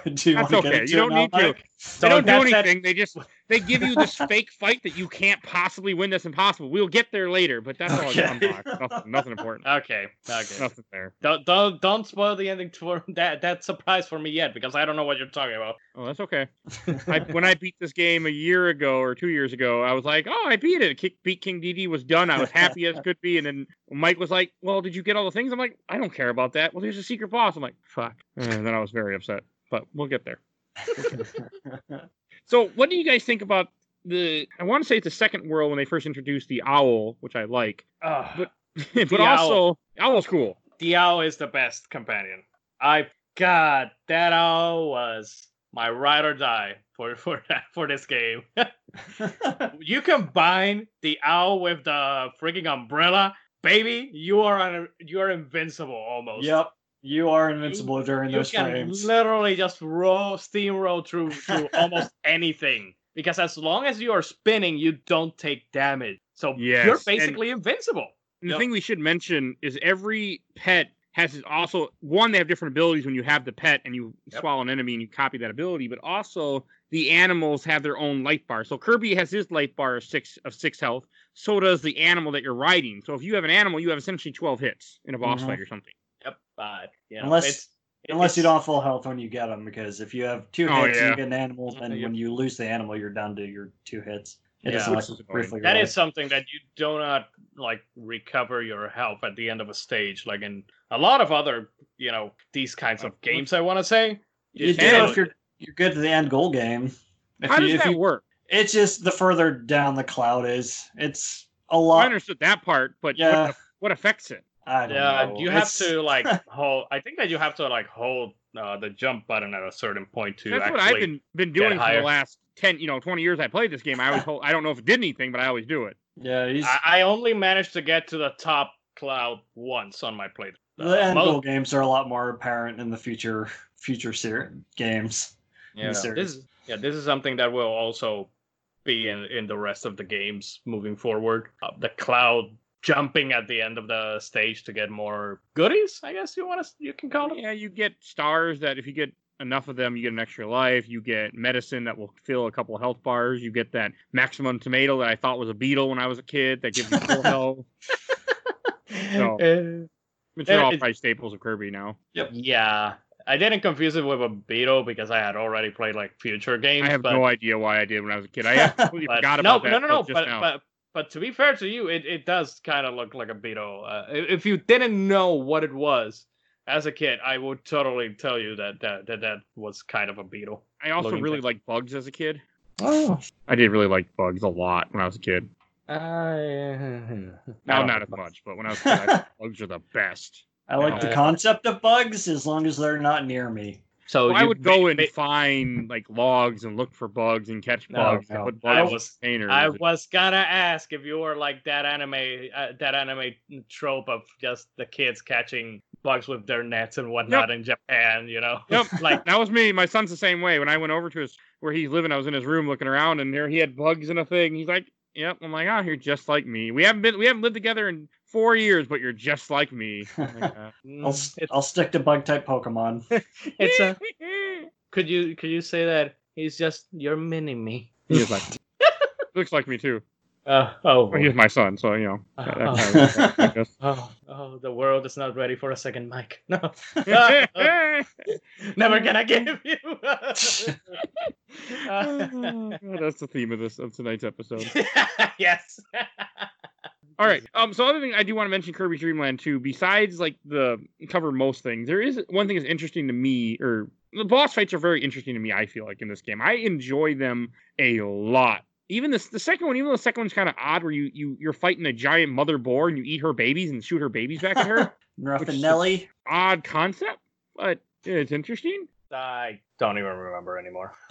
do you That's want to okay. You don't need to. They don't do anything. They just they give you this fake fight that you can't possibly win. That's impossible. We'll get there later, but that's all it's Okay. unlocked. Nothing, nothing important. Okay, okay. Nothing there. Don't don't don't spoil the ending for that that surprise for me yet because I don't know what you're talking about. Oh, that's okay. I, when I beat this game a year ago or two years ago, I was like, "Oh, I beat it. Kick, beat King DD was done. I was happy as could be." And then Mike was like, "Well, did you get all the things?" I'm like, "I don't care about that." Well, there's a secret boss. I'm like, "Fuck." And then I was very upset, but we'll get there. So, what do you guys think about the? I want to say it's the second world when they first introduced the owl, which I like, Ugh. but but The owl. also owl's cool. the owl is the best companion. I God, that owl was my ride or die for for that for this game. you combine the owl with the freaking umbrella, baby. You are on. You are invincible almost. yep. You are invincible during you those can frames. literally just roll steamroll through through almost anything because as long as you are spinning, you don't take damage. So Yes, you're and- basically invincible. The Yep. thing we should mention is every pet has his also one they have different abilities when you have the pet and you Yep. swallow an enemy and you copy that ability, but also the animals have their own life bar. So Kirby has his life bar of six of six health. So does the animal that you're riding. So if you have an animal, you have essentially twelve hits in a boss Mhm. fight or something. Yep. But you know, Unless- it's, Unless you don't have full health when you get them, because if you have two Oh, hits and yeah. you get an animal, then Yep. when you lose the animal, you're down to your two hits. It Yeah. doesn't like is briefly. That something that you do not like recover your health at the end of a stage, like in a lot of other, you know, these kinds of games. I want to say. You Just do can. if you're you're good to the end goal game. If How you, does if that you- work? It's just the further down the cloud is, it's a lot. I understood that part, but Yeah. what, what affects it? I don't Yeah, know. you have It's- to like hold. I think that you have to like hold uh, the jump button at a certain point to That's actually. what I've been been doing for the last ten, you know, twenty years I played this game. I always hold, I don't know if it did anything, but I always do it. Yeah, he's I, I only managed to get to the top cloud once on my playthrough. the end most- goal games are a lot more apparent in the future future ser- games. Yeah, series. this is, yeah, this is something that will also be in in the rest of the games moving forward. Uh, the cloud jumping at the end of the stage to get more goodies. I guess you want to you can call it. Yeah, you get stars that if you get enough of them, you get an extra life. You get medicine that will fill a couple health bars. You get that maximum tomato that I thought was a beetle when I was a kid that gives you full health. No. Uh, Which are Yeah, all it- probably staples of Kirby now. yeah, I didn't confuse it with a beetle because I had already played like future games. I have but, no idea why I did when I was a kid. I completely but- forgot no, about that. no, no, no. till But but but to be fair to you, it, it does kind of look like a beetle. Uh, if you didn't know what it was as a kid, I would totally tell you that that that, that was kind of a beetle. I also really back. liked bugs as a kid. Oh, I did really like bugs a lot when I was a kid. Uh, Now not as much, but when I was a kid, I thought bugs are the best. I like the concept of bugs as long as they're not near me. So Well, I would go ba- and ba- find like logs and look for bugs and catch No, bugs no. and put I was- containers. I was gonna ask if you were like that anime, uh, that anime trope of just the kids catching bugs with their nets and whatnot in Japan. You know, Yep. like that was me. My son's the same way. When I went over to his where he's living, I was in his room looking around, and there he had bugs in a thing. He's like, "Yep." I'm like, "Oh, you're just like me. We haven't been we haven't lived together in four years, but you're just like me." I'm like, "Uh." I'll, s- it's, I'll stick to bug type Pokemon. it's a. Could you could you say that he's just your mini me? He's like, looks like me too. Uh, oh, Well, he's my son, so you know. that- Oh. it works, I guess. oh, oh, the world is not ready for a second Mike. No, never gonna give you. Oh, that's the theme of this of tonight's episode. yes. All right. Um. So other thing I do want to mention Kirby Dream Land too. Besides like the cover most things, there is one thing that's interesting to me, or the boss fights are very interesting to me. I feel like in this game, I enjoy them a lot. Even this the second one, even though the second one's kind of odd, where you you you're fighting a giant mother boar and you eat her babies and shoot her babies back at her. Ruff Which and odd concept, but it's interesting. I don't even remember anymore.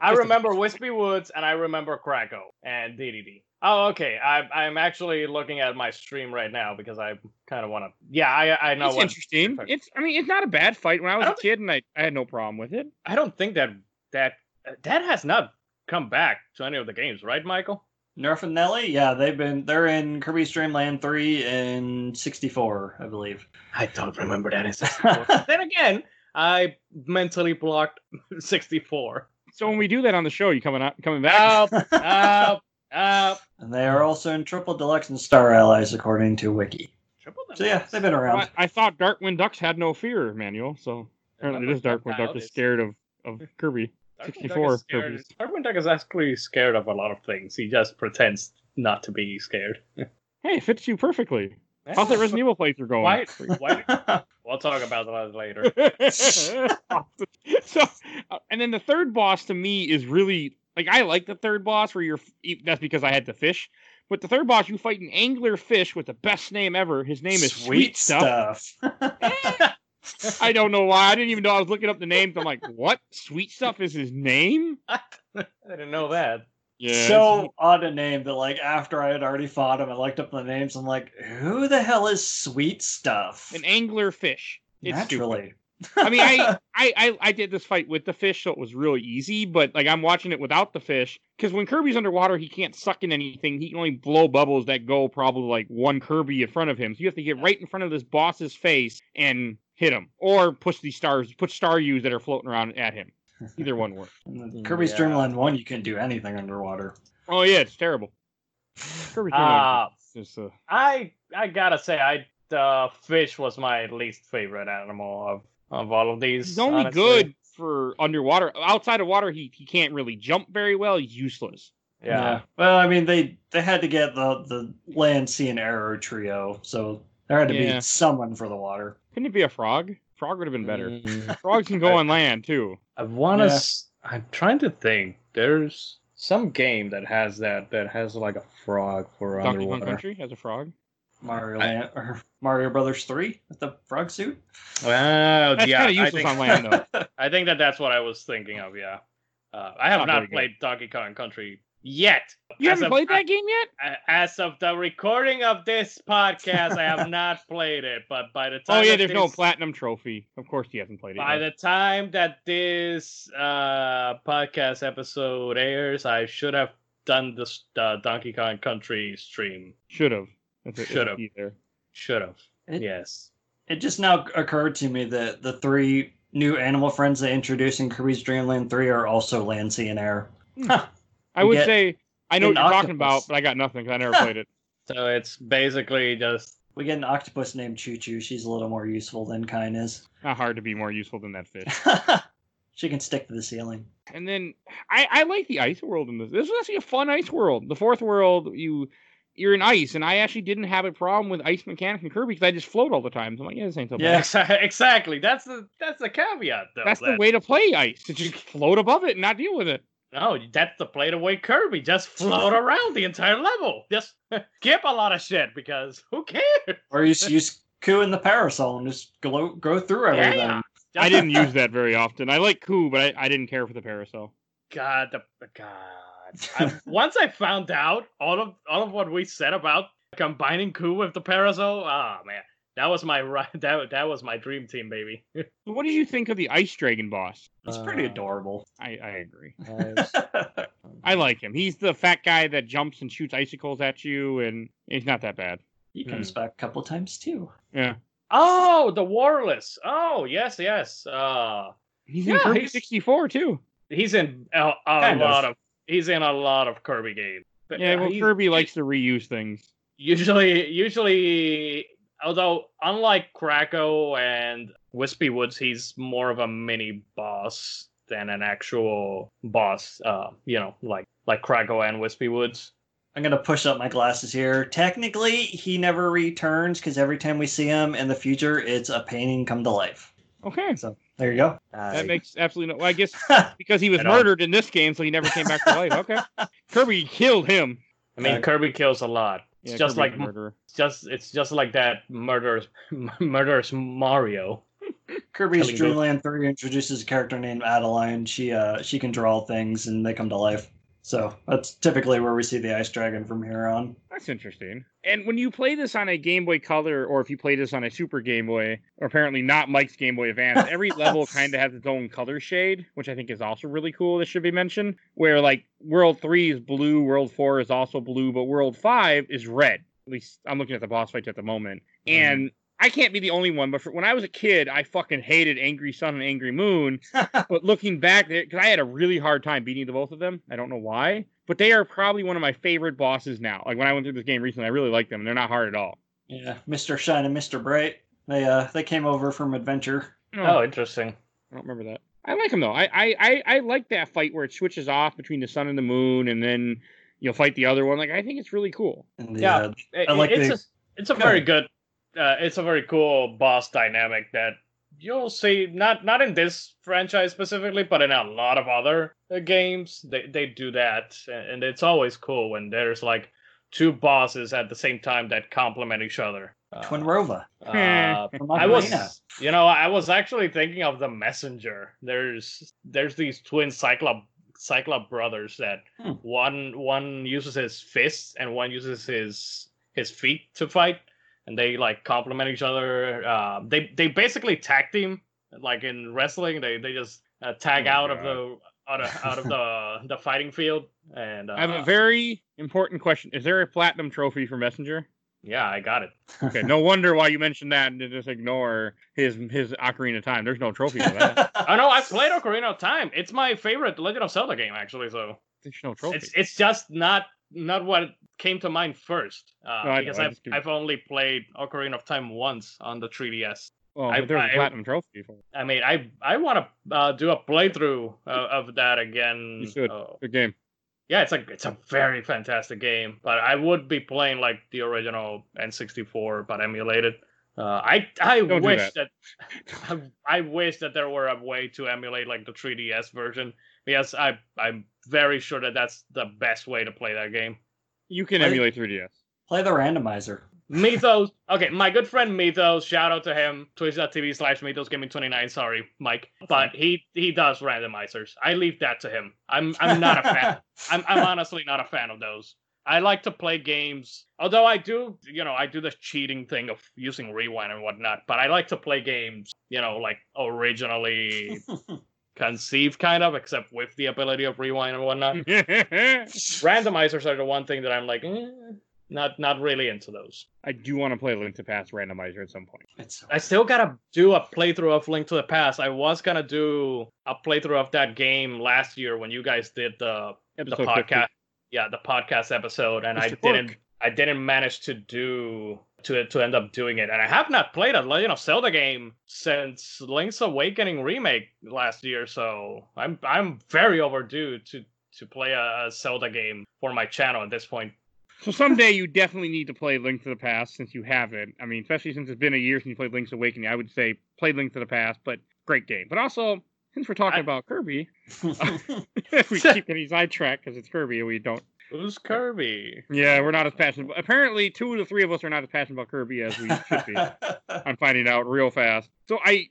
I remember Wispy Woods and I remember Kracko and DDD. Oh, okay. I, I'm actually looking at my stream right now because I kind of want to. Yeah, I I know It's what. interesting. It's I mean it's not a bad fight. When I was I a don't kid and I, I had no problem with it. I don't think that that uh, that has not come back to any of the games, right, Michael? Nerf and Nelly, yeah, they've been they're in Kirby's Dream Land 3 and 64, I believe. I don't remember that in 64. then again, I mentally blocked 64. So when we do that on the show, you coming out coming back? Up, up, up. and they are also in Triple Deluxe and Star Allies according to Wiki. Triple So yeah, they've been Well, around. I, I thought Darkwing Ducks had no fear, Manuel. So apparently, this Darkwing Duck is scared of, of Kirby. Darkwing Duck 64 is scared- Darkwing Duck is actually scared of a lot of things. He just pretends not to be scared. Hey, it fits you perfectly. How's that Resident Evil playthrough going? Why? Why? We'll talk about that later. so, uh, and then the third boss to me is really like I like the third boss where you're. That's because I had to fish. But the third boss, you fight an angler fish with the best name ever. His name is Sweet, Stuff. I don't know why. I didn't even know I was looking up the names. I'm like, what? Sweet Stuff is his name? I didn't know that. Yeah. so odd a name that like after I had already fought him, I looked up the names. I'm like, who the hell is Sweet Stuff? an angler fish. It's stupid. Naturally. I mean, I, I, I, I did this fight with the fish, so it was really easy. But like, I'm watching it without the fish because when Kirby's underwater, he can't suck in anything. He can only blow bubbles that go probably like one Kirby in front of him. So you have to get right in front of this boss's face and hit him, or push these stars, put star U's that are floating around at him. Either one works. In the Kirby's Yeah. Dream Land 1, you can't do anything underwater. Oh yeah, it's terrible. Kirby's Dream Ah, Land just, uh, I I gotta say, I the fish was my least favorite animal of of all of these. he's only honestly. good for underwater. Outside of water, he he can't really jump very well. He's useless. Yeah. Well, I mean, they they had to get the the land, sea, and arrow trio, so there had to Yeah. be someone for the water. Couldn't it be a frog? Frog would have been better. Mm, Frogs can go on land too. I want to. Yeah. s I'm trying to think. There's some game that has that that has like a frog for Donkey Kong. Country has a frog. Mario I- Land or Mario Brothers 3 with the frog suit. Well, That's yeah, kind of I useless think, on land though. I think that that's what I was thinking of. Yeah. Uh, I have Not not very good. played Donkey Kong Country yet. You As haven't of- played that game yet? As of the recording of this podcast, I have not played it. But by the time Oh yeah, that there's no platinum trophy. Of course, he hasn't played it. By yet. the time that this uh, podcast episode airs, I should have done this uh, Donkey Kong Country stream. Should have. That's a- that's a Should've. key There. Should have. Yes. It just now occurred to me that the three new animal friends they introduced in Kirby's Dream Land 3 are also land, sea, and air. Huh. I would say I know what an you're talking about, but I got nothing because I never played it. So it's basically just We get an octopus named ChuChu. She's a little more useful than Kine is. Not hard to be more useful than that fish. she can stick to the ceiling. And then I, I like the ice world in this. This was actually a fun ice world. The fourth world, you you're in ice, and I actually didn't have a problem with ice mechanics in Kirby because I just float all the time. So I'm like, yeah, this ain't so Yeah. bad. Exa- exactly. That's the that's the caveat though. That's the way to play ice. To just float above it and not deal with it. No, that's the play to way Kirby. Just float around the entire level. Just skip a lot of shit because who cares? Or you just use Coo in the parasol and just go, go through everything. yeah. I didn't use that very often. I like Coo, but I, I didn't care for the parasol. God, the, the- God. I, once I found out all of all of what we said about combining Coo with the Parasol, ah man, that was my that that was my dream team, baby. What did you think of the ice dragon boss? It's pretty Uh, adorable. I, I agree. I- I like him. He's the fat guy that jumps and shoots icicles at you, and he's not that bad. he comes back a couple times too. Yeah. oh, the Warless. Oh, yes, yes. Uh, He's Yeah, in Kirby he's- 64 too. he's in a, a Kind of. lot of. He's in a lot of Kirby games. But, Yeah, uh, well, Kirby likes to reuse things. usually usually although unlike Kracko and Wispy Woods, he's more of a mini boss than an actual boss. Uh, you know, like like Kracko and Wispy Woods. I'm gonna push up my glasses here. Technically, he never returns because every time we see him in the future, it's a painting come to life. Okay, So there you go. that makes absolutely no. Well, I guess because he was I don't- murdered in this game, so he never came back to life. Okay, Kirby killed him. I mean, Uh, Kirby kills a lot. It's Yeah, just Kirby's like a murderer. it's just it's just like that murderous murderous Mario. Kirby's Killing Dream Land 3 introduces a character named Adeleine. She uh she can draw things and they come to life. So that's typically where we see the ice dragon from here on. That's interesting. And when you play this on a Game Boy Color, or if you play this on a Super Game Boy, or apparently not Mike's Game Boy Advance, every level kind of has its own color shade, which I think is also really cool. This should be mentioned. Where like World Three is blue, World Four is also blue, but World Five is red. At least I'm looking at the boss fights at the moment, mm-hmm. and I can't be the only one. But for, when I was a kid, I fucking hated Angry Sun and Angry Moon. but looking back, because I had a really hard time beating the both of them. I don't know why, but they are probably one of my favorite bosses now. Like when I went through this game recently, I really like them. They're not hard at all. Yeah, Mr. Shine and Mr. Bright. They uh they came over from Adventure. Oh, interesting. I don't remember that. I like them though. I, I I I like that fight where it switches off between the sun and the moon, and then you'll fight the other one. Like I think it's really cool. And the, Yeah. uh, I like it's the- a it's a Go very ahead. good uh, it's a very cool boss dynamic that you'll see not not in this franchise specifically but in a lot of other uh, games they they do that and and it's always cool when there's like two bosses at the same time that complement each other Uh, Twinrova. uh, from I was, you know, I was actually thinking of the messenger. There's, there's these twin Cyclop, Cyclop brothers that Hmm. one, one uses his fists and one uses his his feet to fight. And they like complement each other. Uh, they they basically tag team like in wrestling. They they just uh, tag Oh out of the out of, out of the the fighting field. And uh, I have a very important question. Is there a platinum trophy for Messenger? yeah, I got it. Okay, no wonder why you mentioned that and just ignore his his Ocarina of Time. There's no trophy for that. Oh no, I played Ocarina of Time. It's my favorite Legend of Zelda game actually. So There's no trophy. it's it's just not not what came to mind first uh, No, I know, because I've I've only played Ocarina of Time once on the 3DS. well, I- there's a I- platinum trophy. I mean, I I want to uh, do a playthrough uh, of that again. You should. Uh, Good game. yeah, it's like it's a very fantastic game, but I would be playing like the original N64 but emulated. Uh, I I Don't do wish that, I, I wish that there were a way to emulate like the 3DS version because I I'm very sure that that's the best way to play that game. You can Play- emulate 3DS. Play the randomizer. Mythos. Okay, my good friend Mythos. Shout out to him. Twitch.tv slash Mythos Gaming 29. Sorry, Mike. But he he does randomizers. I leave that to him. I'm I'm not a fan. I'm I'm honestly not a fan of those. I like to play games, although I do, you know, I do the cheating thing of using rewind and whatnot. But I like to play games, you know, like originally conceived, kind of, except with the ability of rewind and whatnot. Randomizers are the one thing that I'm like, eh, not not really into those. I do want to play Link to Past randomizer at some point. It's I still gotta do a playthrough of Link to the Past. I was gonna do a playthrough of that game last year when you guys did the the Episode 50. podcast. Yeah, the podcast episode, and I Mr. didn't. I didn't manage to do to to end up doing it, and I have not played a Legend of Zelda game since Link's Awakening remake last year. So I'm I'm very overdue to to play a, a Zelda game for my channel at this point. So someday you definitely need to play Link to the Past since you haven't. I mean, especially since it's been a year since you played Link's Awakening, I would say play Link to the Past, but great game. But also, since we're talking I- about Kirby, if we keep getting sidetracked because it's Kirby and we don't. Who's Kirby? Yeah, we're not as passionate. Apparently, two of the three of us are not as passionate about Kirby as we should be. I'm finding out real fast. So I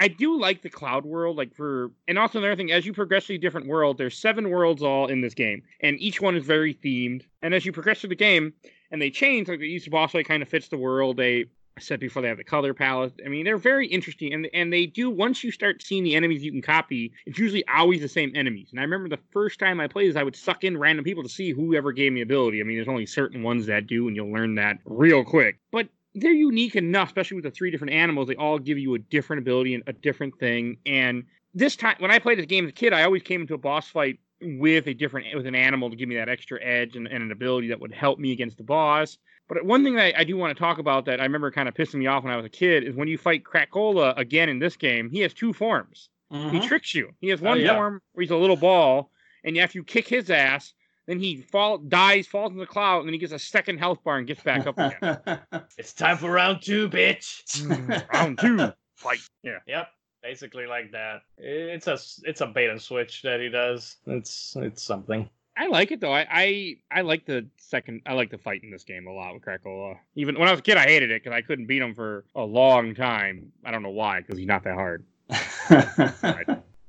I do like the cloud world, like for and also another thing, as you progress through different world, there's seven worlds all in this game, and each one is very themed. And as you progress through the game, and they change, like each boss fight kind of fits the world. They said before they have the color palette. I mean, they're very interesting, and and they do once you start seeing the enemies you can copy, it's usually always the same enemies. And I remember the first time I played this, I would suck in random people to see whoever gave me ability. I mean, there's only certain ones that do, and you'll learn that real quick. But they're unique enough, especially with the three different animals. They all give you a different ability and a different thing. And this time, when I played this game as a kid, I always came into a boss fight with a different with an animal to give me that extra edge and, and an ability that would help me against the boss. But one thing that I do want to talk about that I remember kind of pissing me off when I was a kid is when you fight Krakola again in this game, he has two forms. He Mhm. tricks you. He has Oh, one yeah. form where he's a little ball, and after you kick his ass, then he fall dies, falls in the cloud, and then he gets a second health bar and gets back up again. It's time for round two, bitch. Mm, Round two, fight. Yeah. Yep, basically like that. It's a it's a bait and switch that he does. It's it's something. I like it though. I, I I like the second. I like the fight in this game a lot with Krakola. Even when I was a kid, I hated it because I couldn't beat him for a long time. I don't know why, because he's not that hard.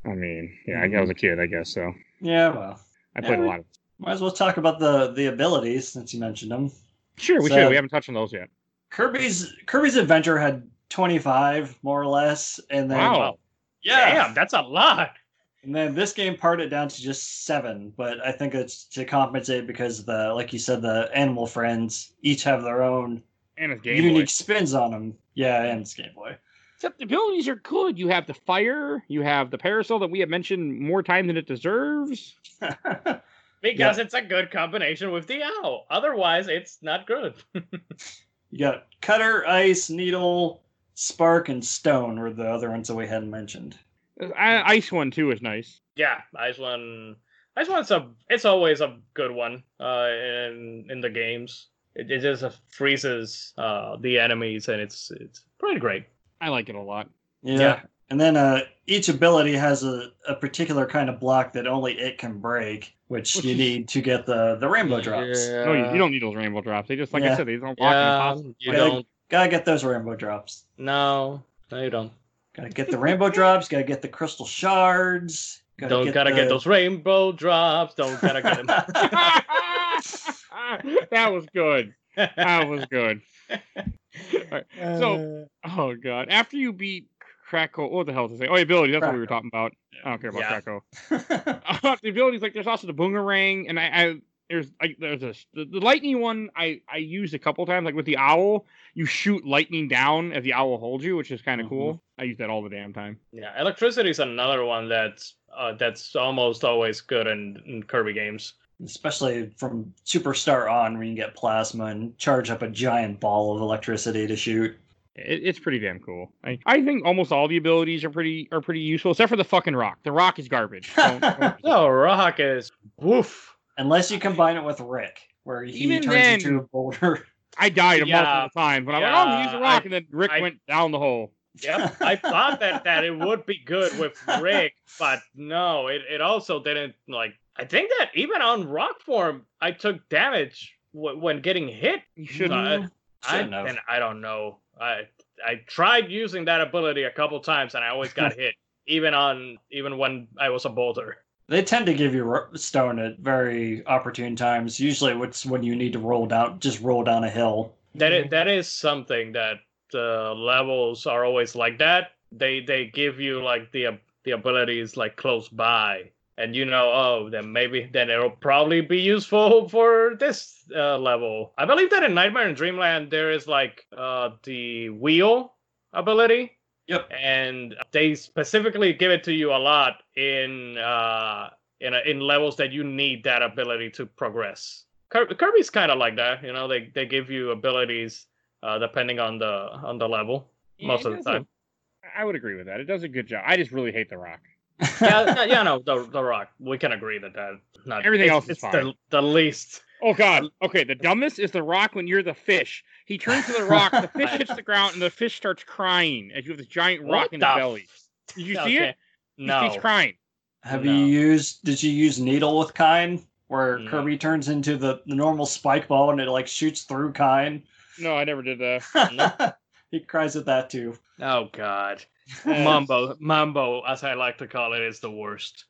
I mean, yeah, I, I was a kid, I guess. So yeah, well, I played Yeah. a lot of. might as well talk about the the abilities since you mentioned them. Sure, we So- should. We haven't touched on those yet. Kirby's Kirby's Adventure had 25 more or less, and then Wow. yeah, Damn, that's a lot. And then this game parted it down to just seven. But I think it's to compensate because the like you said, the animal friends each have their own And it's Game unique Boy. spins on them. Yeah, and it's Game Boy. Except the abilities are good. You have the fire. You have the parasol that we have mentioned more time than it deserves. Because it's a good combination with the owl. Otherwise, it's not good. you got Cutter, Ice, Needle, Spark, and Stone were the other ones that we hadn't mentioned. I, Ice one too is nice. yeah, Ice One. Ice One's a. It's always a good one. Uh, in in the games, it, it just freezes uh the enemies, and it's it's pretty great. I like it a lot. Yeah. Yeah. And then uh, each ability has a, a particular kind of block that only it can break, which Which you is- need to get the, the rainbow drops. no, you, you don't need those rainbow drops. They just like I said, they don't block Yeah, impossible. you Yeah. don't. Gotta get those rainbow drops. No, no, you don't. Gotta get the rainbow drops, gotta get the crystal shards. Gotta don't gotta the- get those rainbow drops. Don't gotta get them. that was good. That was good. Alright, So, oh god, after you beat Kracko, what the hell to say? Oh, ability. That's what we were talking about. I don't care about Yeah. Kracko. Uh, the abilities like there's also the boomerang, and I, I there's like there's this the, the lightning one I I used a couple times like with the owl. You shoot lightning down as the owl holds you, which is kind of Mhm. cool. I use that all the damn time. Yeah, electricity is another one that's uh, that's almost always good in, in Kirby games. Especially from Superstar on, where you can get plasma and charge up a giant ball of electricity to shoot. It, it's pretty damn cool. I, I think almost all the abilities are pretty are pretty useful, except for the fucking rock. The rock is garbage. Don't- don't- No, Rock is woof. Unless you combine it with Rick, where he Even turns then- into a boulder. I died a Yeah, multiple times, but I'm like, yeah, oh, use the rock, I- and then Rick I- went down the hole. Yep, I thought that that it would be good with Rick, but no, it, it also didn't. Like, I think that even on Rock form, I took damage w- when getting hit. You should. Uh, I, have. and I don't know. I I tried using that ability a couple times, and I always got hit, even on even when I was a boulder. They tend to give you stone at very opportune times. Usually, it's when you need to roll down, just roll down a hill. That is, that is something that the levels are always like that. They they give you like the ab- the abilities like close by, and you know, oh, then maybe then it'll probably be useful for this uh, level. I believe that in Nightmare and Dreamland there is like uh the wheel ability. Yep. And they specifically give it to you a lot in uh in a, in levels that you need that ability to progress. Kirby's kind of like that, you know. They they give you abilities uh, depending on the on the level most of the time. I would agree with that. It does a good job. I just really hate the rock. yeah, no, yeah, no, the the rock. We can agree that that not Everything it's, else is it's fine. the the least. Oh God. Okay, the dumbest is the rock when you're the fish. He turns to the rock, the fish hits the ground, and the fish starts crying as you have this giant rock What in the the belly. Did you see Okay, it? No, He's crying. Have No. you used? Did you use needle with Kine, where No. Kirby turns into the, the normal spike ball and it like shoots through Kine? No, I never did that. He cries at that too. oh god, Mambo, Mambo, as I like to call it, is the worst.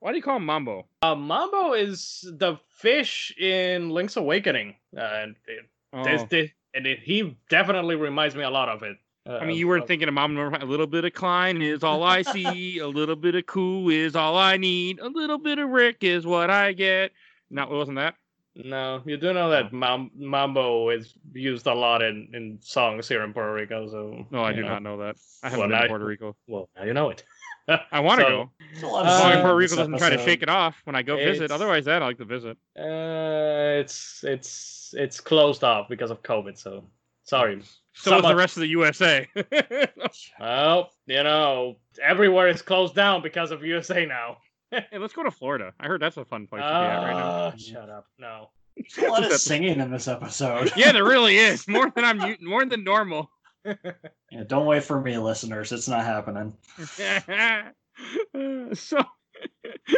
Why do you call him Mambo? Uh, Mambo is the fish in Link's Awakening, uh, and it, Oh. there's the- and it, he definitely reminds me a lot of it. Uh, I mean, you weren't thinking of Mambo. A little bit of Kine is all I see. a little bit of Coo is all I need. A little bit of Rick is what I get. No, it wasn't that. No, you do know that Mam- Mambo is used a lot in, in songs here in Puerto Rico. So No, I do know. not know that. I haven't Well, been to Puerto Rico. Well, now you know it. I want to So, go. There's a lot Uh, long as Puerto Rico doesn't try to shake it off when I go visit. Otherwise, that I like to visit. Uh, it's it's it's closed off because of COVID. So sorry. So is the rest of the USA. Well, you know, everywhere is closed down because of USA now. hey, let's go to Florida. I heard that's a fun place to be at right now. Ah, Shut up. No. There's a lot of singing in this episode. Yeah, there really is more than I'm more than normal. Yeah, don't wait for me, listeners. It's not happening. so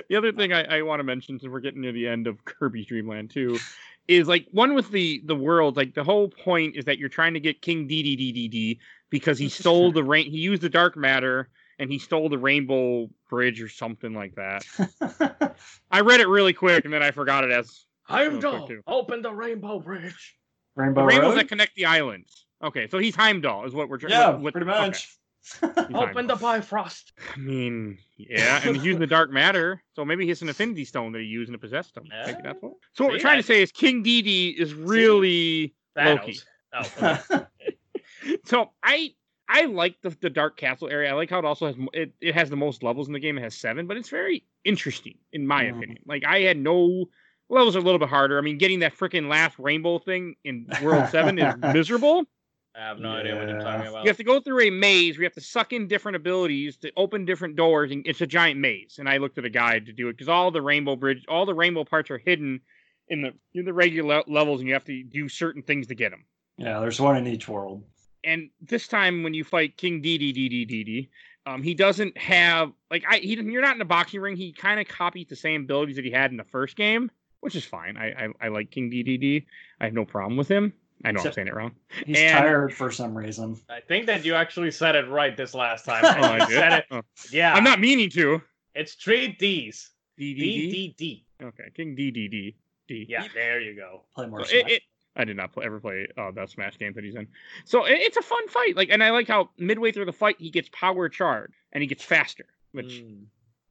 the other thing I, I want to mention since we're getting near the end of Kirby Dream Land 2 is like one with the the world like the whole point is that you're trying to get King DDDDD because he stole the rain he used the dark matter and he stole the rainbow bridge or something like that. I read it really quick and then I forgot it as I'm done. open the rainbow bridge. the Rainbow rainbows Road? that connect the islands. Okay, so he's Heimdall is what we're trying yeah, what- pretty much. he's Open the Heimdall. Bifrost. I mean, yeah, and he's using the dark matter, so maybe it's an Infinity Stone that he used and possessed him. Maybe that's what. So what we're trying I- to say is King Didi is really Loki. Oh, okay. so I I like the, the dark castle area. I like how it also has mo- it, it has the most levels in the game. It has seven, but it's very interesting in my Mhm. opinion. Like I had no levels are a little bit harder. I mean, getting that freaking last rainbow thing in World Seven is miserable. I have no idea what you're talking about. You have to go through a maze. where You have to suck in different abilities to open different doors, and it's a giant maze. And I looked at a guide to do it because all the rainbow bridge, all the rainbow parts are hidden in the in the regular levels, and you have to do certain things to get them. yeah, there's one in each world. And this time, when you fight King Didi Didi Didi, um, he doesn't have like I he you're not in a boxing ring. He kind of copies the same abilities that he had in the first game, which is fine. I I, I like King Didi Didi. I have no problem with him. I know I'm saying it wrong. He's And- tired for some reason. I think that you actually said it right this last time. Oh, I did. said it. Oh. Yeah. I'm not meaning to. It's three D's. D D D D D. D. Okay, King D D D D. Yeah, there you go. Play more So it, Smash. it, I did not play, ever play uh, the Smash game that he's in. So it, it's a fun fight. Like, and I like how midway through the fight he gets power charged and he gets faster, which Mm.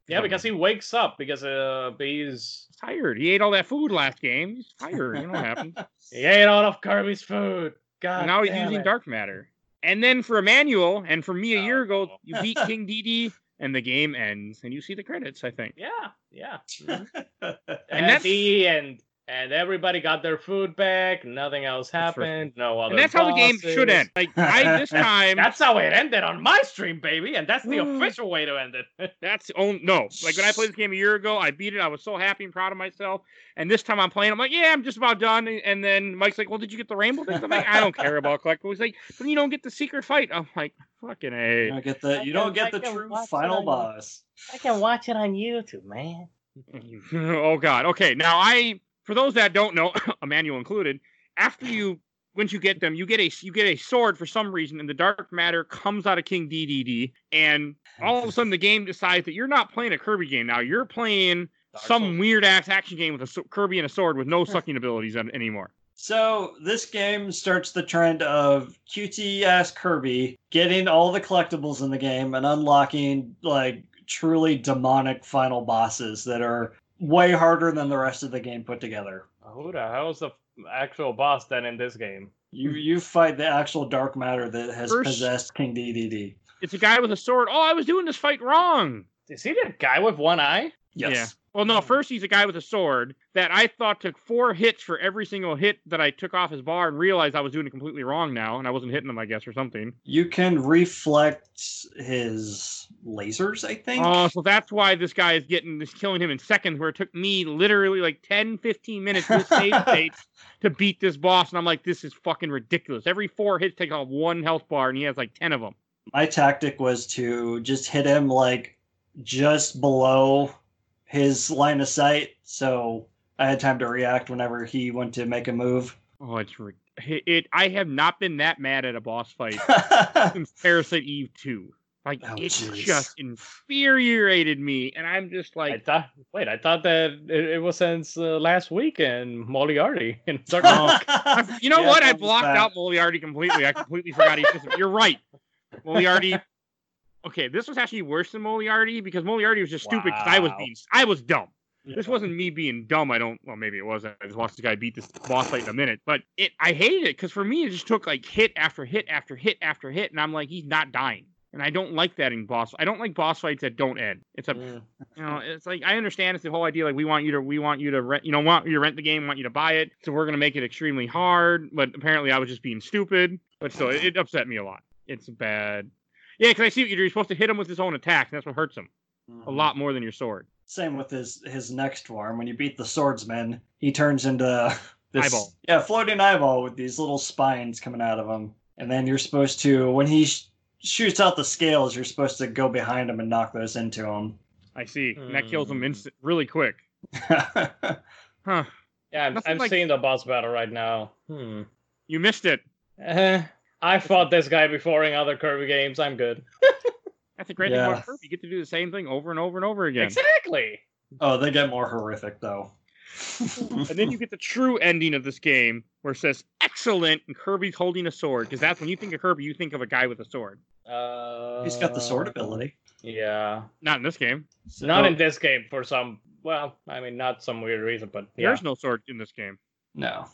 Yeah, because he wakes up because uh he's he's tired. He ate all that food last game. He's tired. You know what happened. he ate all of Kirby's food. God And now he's using it. dark matter. And then for Emmanuel and for me a year ago, Oh. you beat King Dedede and the game ends and you see the credits. I think. Yeah, yeah. And and that's- he and and everybody got their food back. Nothing else happened. No other. And that's how the game should end. Like I this time. That's how it ended on my stream, baby, and that's the official way to end it. That's on no. Like when I played this game a year ago, I beat it. I was so happy and proud of myself. And this time I'm playing, I'm like, yeah, I'm just about done. And then Mike's like, well, did you get the rainbow thing? I'm like, I don't care about collectibles. He's like, but you don't get the secret fight. I'm like, fucking You a. don't get the you don't get the true final boss. I can watch it on YouTube, man. oh God. Okay. Now I, for those that don't know, Emmanuel included, after you, once you get them, you get a you get a sword for some reason, and the dark matter comes out of King DDD, and all of a sudden the game decides that you're not playing a Kirby game now. You're playing Dark some weird ass action game with a Kirby and a sword with no sucking abilities anymore. So this game starts the trend of cutesy ass Kirby getting all the collectibles in the game and unlocking like truly demonic final bosses that are way harder than the rest of the game put together. Who the hell's the actual boss then in this game? You you fight the actual dark matter that has First- possessed King DDD. It's a guy with a sword. Oh, I was doing this fight wrong. Is he the guy with one eye? Yes. Well, no, hmm. first he's a guy with a sword that I thought took four hits for every single hit that I took off his bar and realized I was doing it completely wrong now and I wasn't hitting him, I guess, or something. You can reflect his lasers, I think. Oh, so that's why this guy is getting this killing him in seconds, where it took me literally like 10, 15 minutes with save states to beat this boss. And I'm like, this is fucking ridiculous. Every four hits takes off one health bar, and he has like 10 of them. My tactic was to just hit him like just below his line of sight, so I had time to react whenever he went to make a move. Oh, it's ri- it, it. I have not been that mad at a boss fight since Parasite Eve 2. Like Oh, it jeez. just infuriated me, and I'm just like, I like, thought. Wait, I thought that it, it was since uh, last week in Moriarty in Dark Oh. You know Yeah, what? I blocked bad. out Moriarty completely. I completely forgot he existed. You're right, Moriarty. Okay, this was actually worse than Moriarty because Moriarty was just stupid because I was being, I was dumb. This wasn't me being dumb. I don't. Well, maybe it was. I just watched this guy beat this boss fight in a minute. But it, I hated it because for me, it just took like hit after hit after hit after hit, and I'm like, he's not dying. And I don't like that in boss. I don't like boss fights that don't end. It's a Mm. you know, it's like I understand it's the whole idea. Like we want you to, we want you to rent, you know, want you to rent the game, want you to buy it. So we're gonna make it extremely hard. But apparently, I was just being stupid. But still, it, it upset me a lot. It's bad. Yeah, because I see what you're, you're supposed to hit him with his own attack, and that's what hurts him a lot more than your sword. Same with his his next form. When you beat the swordsman, he turns into this Eyeball. yeah floating eyeball with these little spines coming out of him. And then you're supposed to when he sh- shoots out the scales, you're supposed to go behind him and knock those into him. I see, and that kills him Hmm. instant, really quick. Huh? Yeah, I'm, I'm like- seeing the boss battle right now. Hmm. You missed it. Eh, I fought this guy before in other Kirby games. I'm good. That's the great thing Yeah. about Kirby. You get to do the same thing over and over and over again. Exactly. oh, they get more horrific though. And then you get the true ending of this game where it says excellent and Kirby's holding a sword. Because that's when you think of Kirby, you think of a guy with a sword. Uh, He's got the sword ability. Yeah. Not in this game. Not in this game for some. Well, I mean, not some weird reason, but yeah. There's no sword in this game. No.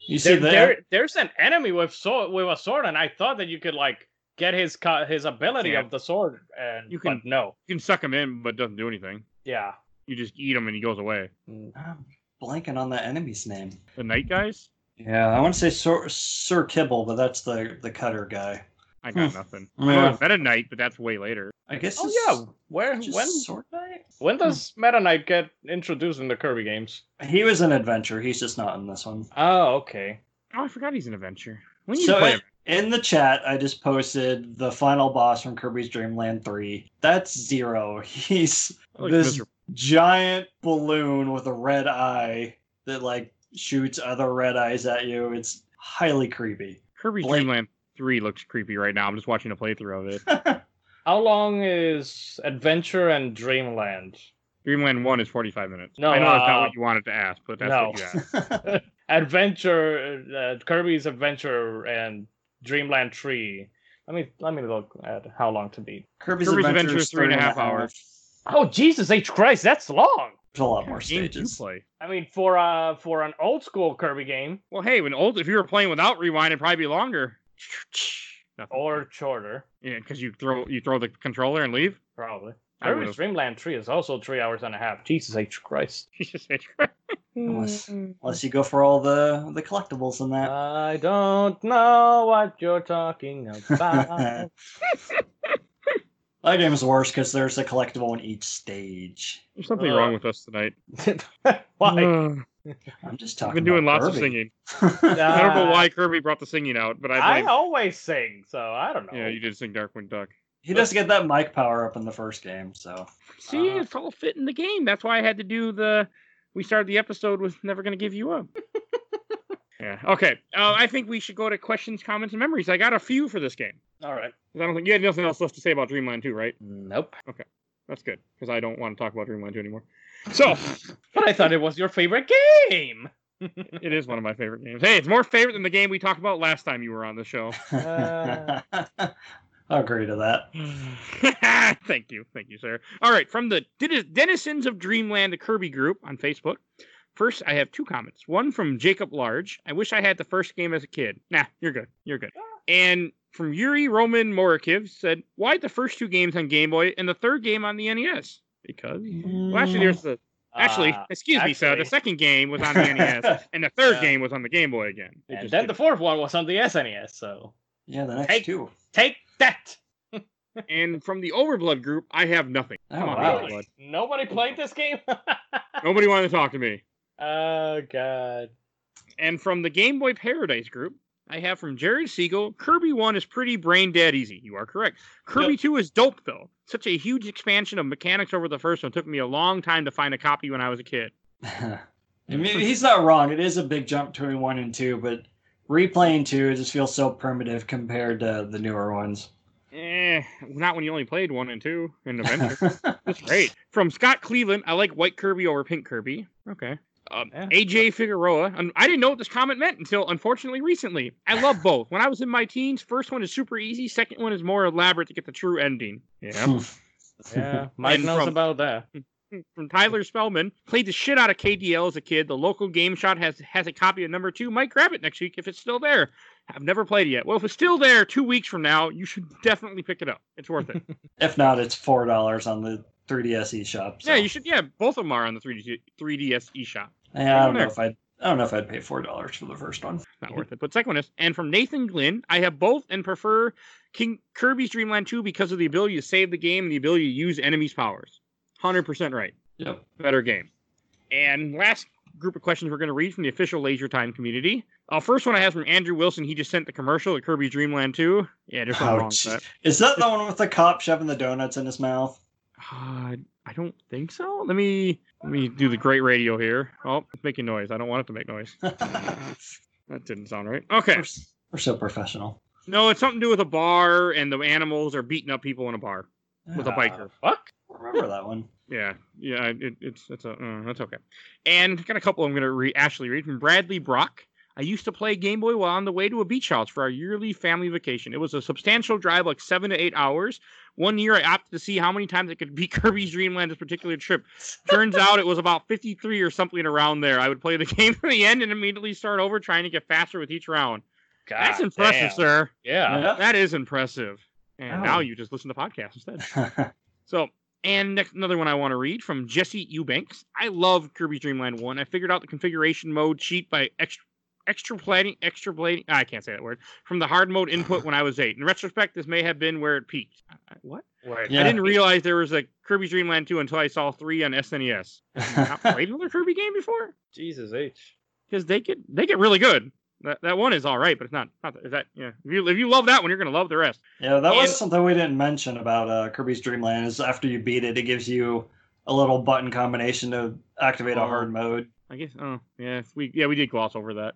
You see There, there? there, there's an enemy with sword with a sword, and I thought that you could like get his co- his ability Yeah. of the sword, and You but can- no. You can suck him in, but it doesn't do anything. Yeah. You just eat him and he goes away. Mm. I'm blanking on that enemy's name. The night guys? Yeah, I want to say Sir, Sir Kibble, but that's the the cutter guy. I got Hmm. nothing. Yeah. Meta Knight, but that's way later. I guess. Oh it's yeah. Where when Sword Knight? when does Meta Knight get introduced in the Kirby games? He was an adventure. He's just not in this one. Oh, okay. Oh, I forgot he's an adventure. We need So play it- In the chat, I just posted the final boss from Kirby's Dream Land 3. That's Zero. He's That this miserable. giant balloon with a red eye that like shoots other red eyes at you. It's highly creepy. Kirby's Blake- Dreamland 3 looks creepy right now. I'm just watching a playthrough of it. How long is Adventure and Dreamland? Dreamland 1 is 45 minutes. No, I know that's not uh, what you wanted to ask, but that's no. what you asked. Adventure, uh, Kirby's Adventure, and Dreamland Tree. Let me let me look at how long to beat. Kirby's, Kirby's Adventure Adventure is is three and a half hours. Oh Jesus H Christ, that's long. There's a lot more Game stages. play. I mean, for uh for an old school Kirby game Well, hey, when old, if you were playing without rewind, it'd probably be longer. Nothing. or shorter, Yeah, because you throw you throw the controller and leave. probably. I Kirby's would've. Dreamland 3 is also three hours and a half. Jesus H Christ. Jesus H. Unless, unless you go for all the the collectibles in that. I don't know what you're talking about. that game is worse because there's a collectible in each stage. There's something Uh, wrong with us tonight. Why? Uh, I'm just talking. I've been doing about lots of Kirby. singing. I don't know Uh, why Kirby brought the singing out, but I I always sing, so I don't know. yeah, you did sing Darkwing Duck. he does get that mic power up in the first game, so See, Uh, it's all fit in the game. That's why I had to do the. We started the episode with "Never Gonna Give You Up." yeah. Okay. Uh, I think we should go to questions, comments, and memories. I got a few for this game. All right. 'Cause I don't think you had nothing else left to say about Dreamland 2, right? Nope. Okay. That's good because I don't want to talk about Dreamland 2 anymore. So But I thought it was your favorite game. it is one of my favorite games. Hey, it's more favorite than the game we talked about last time you were on the show. Uh. I'll agree to that. Thank you. Thank you, sir. All right. From the Denizens of Dreamland, the Kirby group on Facebook. First, I have two comments. One from Jacob Large. I wish I had the first game as a kid. Nah, you're good. You're good. And from Yuri Roman Morikiv said, Why the first two games on Game Boy and the third game on the NES? Because. Well, actually, there's the. Actually, Uh, excuse me, so The second game was on the NES, and the third Yeah. game was on the Game Boy again. It and just then the didn't- fourth one was on the SNES. So Yeah, the next Hey. two. take that. and from the Overblood group, I have nothing. Oh, Come on, wow. Overblood. Nobody played this game. Nobody wanted to talk to me. oh God. And from the Game Boy Paradise group, I have from Jared Siegel, Kirby 1 is pretty brain dead easy. You are correct. Kirby 2 is dope, though. Such a huge expansion of mechanics over the first one. took me a long time to find a copy when I was a kid. I mean, he's not wrong. It is a big jump between one and two, but replaying two just feels so primitive compared to the newer ones. Eh, not when you only played 1 and 2 in Adventure. That's great. From Scott Cleveland, I like White Kirby over Pink Kirby. Okay. Um, Yeah. AJ Figueroa. I didn't know what this comment meant until, unfortunately, recently. I love both. When I was in my teens, first one is super easy. Second one is more elaborate to get the true ending. Yeah. Yeah, Mike knows from- about that. From Tyler Spellman, played the shit out of KDL as a kid. The local GameStop has has a copy of number two. Might grab it next week if it's still there. I've never played it yet. Well, if it's still there two weeks from now, you should definitely pick it up. It's worth it. if not, it's four dollars on the 3DS eShop. So. Yeah, you should. Yeah, both of them are on the 3D 3DS eShop. Yeah, I don't know if I'd. I don't know if I'd pay four dollars for the first one. not worth it. But second one is, and from Nathan Glynn, I have both and prefer King Kirby's Dream Land 2 because of the ability to save the game and the ability to use enemies' powers. Hundred percent right. Yep. Better game. And last group of questions we're going to read from the official Laser Time community. Uh, first one I have from Andrew Wilson. He just sent the commercial at Kirby's Dream Land 2. Yeah, there's something wrong with that. Is that the one with the cop shoving the donuts in his mouth? Uh, I don't think so. Let me let me do the great radio here. Oh, it's making noise. I don't want it to make noise. That didn't sound right. Okay. we're, we're so professional. No, it's something to do with a bar, and the animals are beating up people in a bar with a Ah, biker. Fuck. I remember that one. Yeah, yeah, it, it's it's a uh, that's okay. And got a couple I'm gonna re- actually read from Bradley Brock. I used to play Game Boy while on the way to a beach house for our yearly family vacation. It was a substantial drive, like seven to eight hours. One year, I opted to see how many times I could beat Kirby's Dream Land this particular trip. Turns out it was about 53 or something around there. I would play the game to the end and immediately start over, trying to get faster with each round. God That's impressive, damn. sir. Yeah. That is impressive. And Oh. now you just listen to podcasts instead. So, and next, another one I want to read from Jesse Eubanks. I love Kirby's Dream Land 1. I figured out the configuration mode cheat by extra extrapolating extrapolating I can't say that word from the hard mode input when I was 8. In retrospect, this may have been where it peaked. I- I- What? Wait, Yeah. I didn't realize there was a Kirby's Dream Land 2 until I saw 3 on SNES. Not played another Kirby game before? Jesus H. Cuz they get they get really good. That, that one is all right, but it's not not is that yeah. If you if you love that one, you're going to love the rest. yeah, that was something we didn't mention about uh, Kirby's Dream Land. Is after you beat it, it gives you a little button combination to activate a Oh. hard mode. I guess oh, yeah, we yeah, we did gloss over that.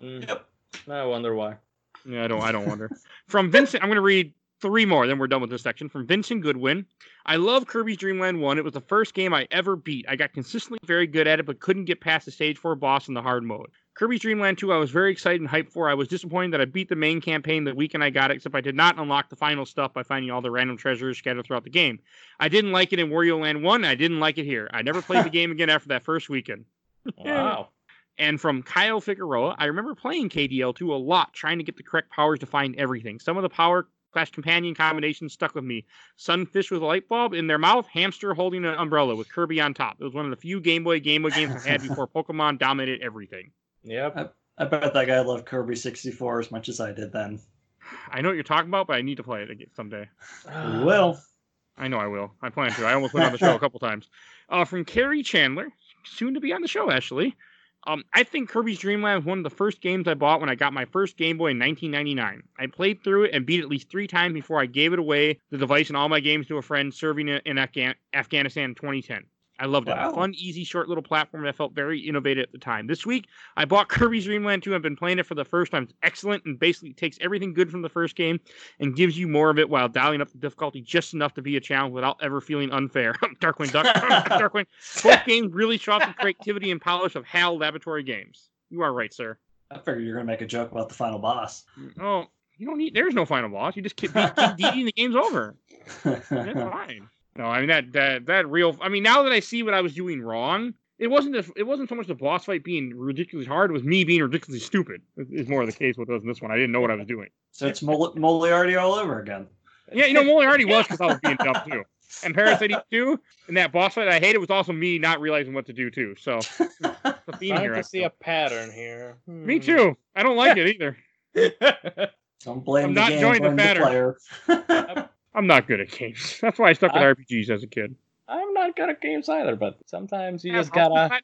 Mm, Yep. I wonder why. Yeah, I don't. I don't wonder. From Vincent, I'm going to read three more. Then we're done with this section. From Vincent Goodwin, I love Kirby's Dream Land One. It was the first game I ever beat. I got consistently very good at it, but couldn't get past the stage four boss in the hard mode. Kirby's Dream Land 2, I was very excited and hyped for. I was disappointed that I beat the main campaign the weekend I got it, except I did not unlock the final stuff by finding all the random treasures scattered throughout the game. I didn't like it in Wario Land 1, I didn't like it here. I never played the game again after that first weekend. Wow. And from Kyle Figueroa, I remember playing KDL2 a lot, trying to get the correct powers to find everything. Some of the power slash companion combinations stuck with me. Sunfish with a light bulb in their mouth, hamster holding an umbrella with Kirby on top. It was one of the few Game Boy Game Boy games I had before Pokemon dominated everything. Yep. I bet that guy loved Kirby 64 as much as I did then. I know what you're talking about, but I need to play it again someday. We will. I know I will. I plan to. I almost went on the show a couple times. Uh, from Carrie Chandler, soon to be on the show, actually. Um, I think Kirby's Dream Land was one of the first games I bought when I got my first Game Boy in 1999. I played through it and beat it at least three times before I gave it away, the device and all my games to a friend serving in in Afghan- Afghanistan in 2010. I loved it. Wow. A fun, easy, short little platform that felt very innovative at the time. This week, I bought Kirby's Dream Land 2. I've been playing it for the first time. It's excellent and basically takes everything good from the first game and gives you more of it while dialing up the difficulty just enough to be a challenge without ever feeling unfair. Darkwing Duck. Darkwing. Both games really show off the creativity and polish of HAL Laboratory games. You are right, sir. I figured you were going to make a joke about the final boss. Oh, you don't need. There's no final boss. You just keep beat King Dedede and the game's over. That's fine. No, I mean that that that real. I mean, now that I see what I was doing wrong, it wasn't. The, it wasn't so much the boss fight being ridiculously hard. It was me being ridiculously stupid. Is more of the case with us in this one. I didn't know what I was doing. so it's Mol- Moliarty all over again. Yeah, you know, Moriarty was because I was being dumb too. And Parasite Eve 2, and that boss fight I hated was also me not realizing what to do too. So the theme Trying here. to I see a pattern here. Hmm. Me too. I don't like it either. Don't blame I'm the not game, joining the blame the pattern. player. I'm not good at games. That's why I stuck with I- RPGs as a kid. I'm not good at games either, but sometimes you Yeah, just gotta.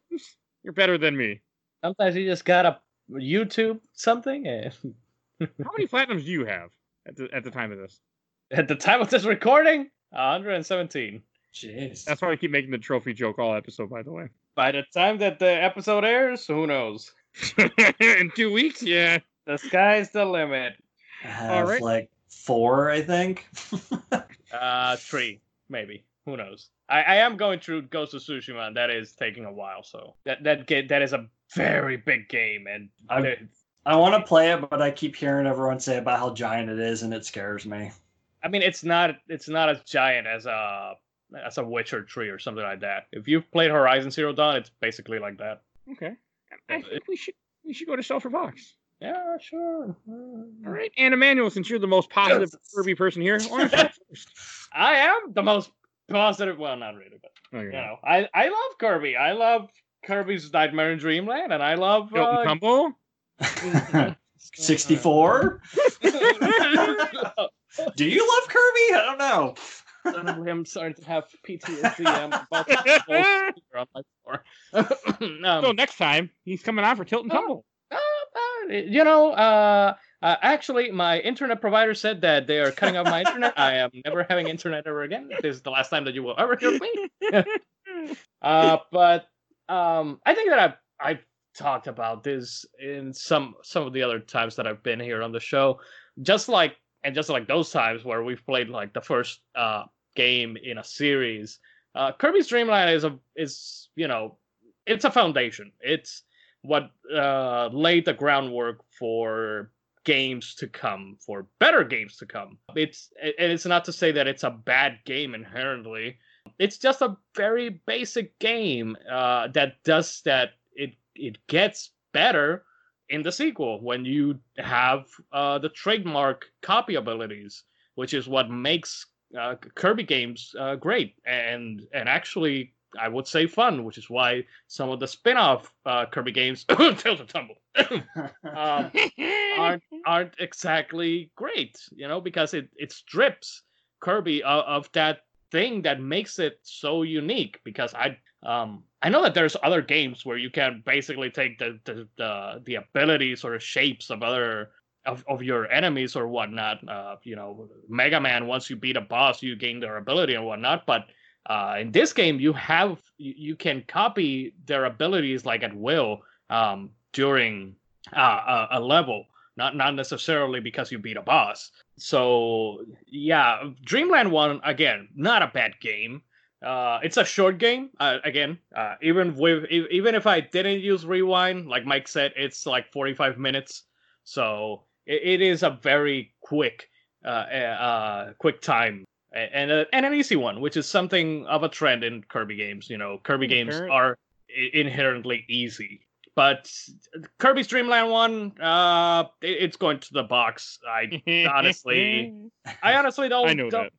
You're better than me. Sometimes you just gotta YouTube something. And How many platinums do you have at the at the time of this? at the time of this recording, 117. Jeez. That's why I keep making the trophy joke all episode, by the way. By the time that the episode airs, who knows? In two weeks, yeah. The sky's the limit. I have Alright. like four, I think. Uh, three, maybe. Who knows? I, I am going through Ghost of Tsushima, and that is taking a while. So that that ga- that is a very big game, and I- there- I want to play it, but I keep hearing everyone say about how giant it is, and it scares me. I mean, it's not it's not as giant as a as a Witcher Three or something like that. If you've played Horizon Zero Dawn, it's basically like that. Okay. I think we should we should go to Shelf or Box. Yeah, sure. All right, and Emmanuel, since you're the most positive Yes. Kirby person here, why don't you go first? I am the most positive. Well, not really, but Okay. you know, I I love Kirby. I love Kirby's Nightmare in Dreamland, and I love. Tilt and Uh, Tumble. 64? Do you love Kirby? I don't know. Suddenly I'm starting to have PTSD. I'm about to fall on my floor. um, so next time he's coming on for Tilt and Oh. Tumble. You know, uh, uh, actually, my internet provider said that they are cutting off my internet. I am never having internet ever again. This is the last time that you will ever hear me. Uh, but um, I think that I've I've talked about this in some some of the other times that I've been here on the show. Just like and just like those times where we've played like the first uh, game in a series, uh, Kirby's Dream Land is a is you know it's a foundation. It's what uh, laid the groundwork for games to come, for better games to come. It's and it's not to say that it's a bad game inherently it's just a very basic game uh, that does that it it gets better in the sequel when you have uh, the trademark copy abilities which is what makes uh, kirby games uh, great and and actually i would say fun which is why some of the spin-off uh, kirby games tales of tumble um, aren't aren't exactly great, you know, because it it strips Kirby of, of that thing that makes it so unique. Because I um I know that there's other games where you can basically take the the the, the abilities or shapes of other of, of your enemies or whatnot. Uh, you know, Mega Man. Once you beat a boss, you gain their ability and whatnot. But uh, in this game, you have you, you can copy their abilities like at will um, during uh, a, a level not not necessarily because you beat a boss. So yeah, Dreamland One again, not a bad game, Uh, it's a short game. Uh, again, uh, even with even if I didn't use rewind, like Mike said, it's like 45 minutes. So it, it is a very quick, uh, uh, quick time and a, and an easy one, which is something of a trend in Kirby games. You know, Kirby games are i- inherently easy. But Kirby's Dream Land one, uh, it- it's going to the box. I honestly, I honestly don't. I know don't, that.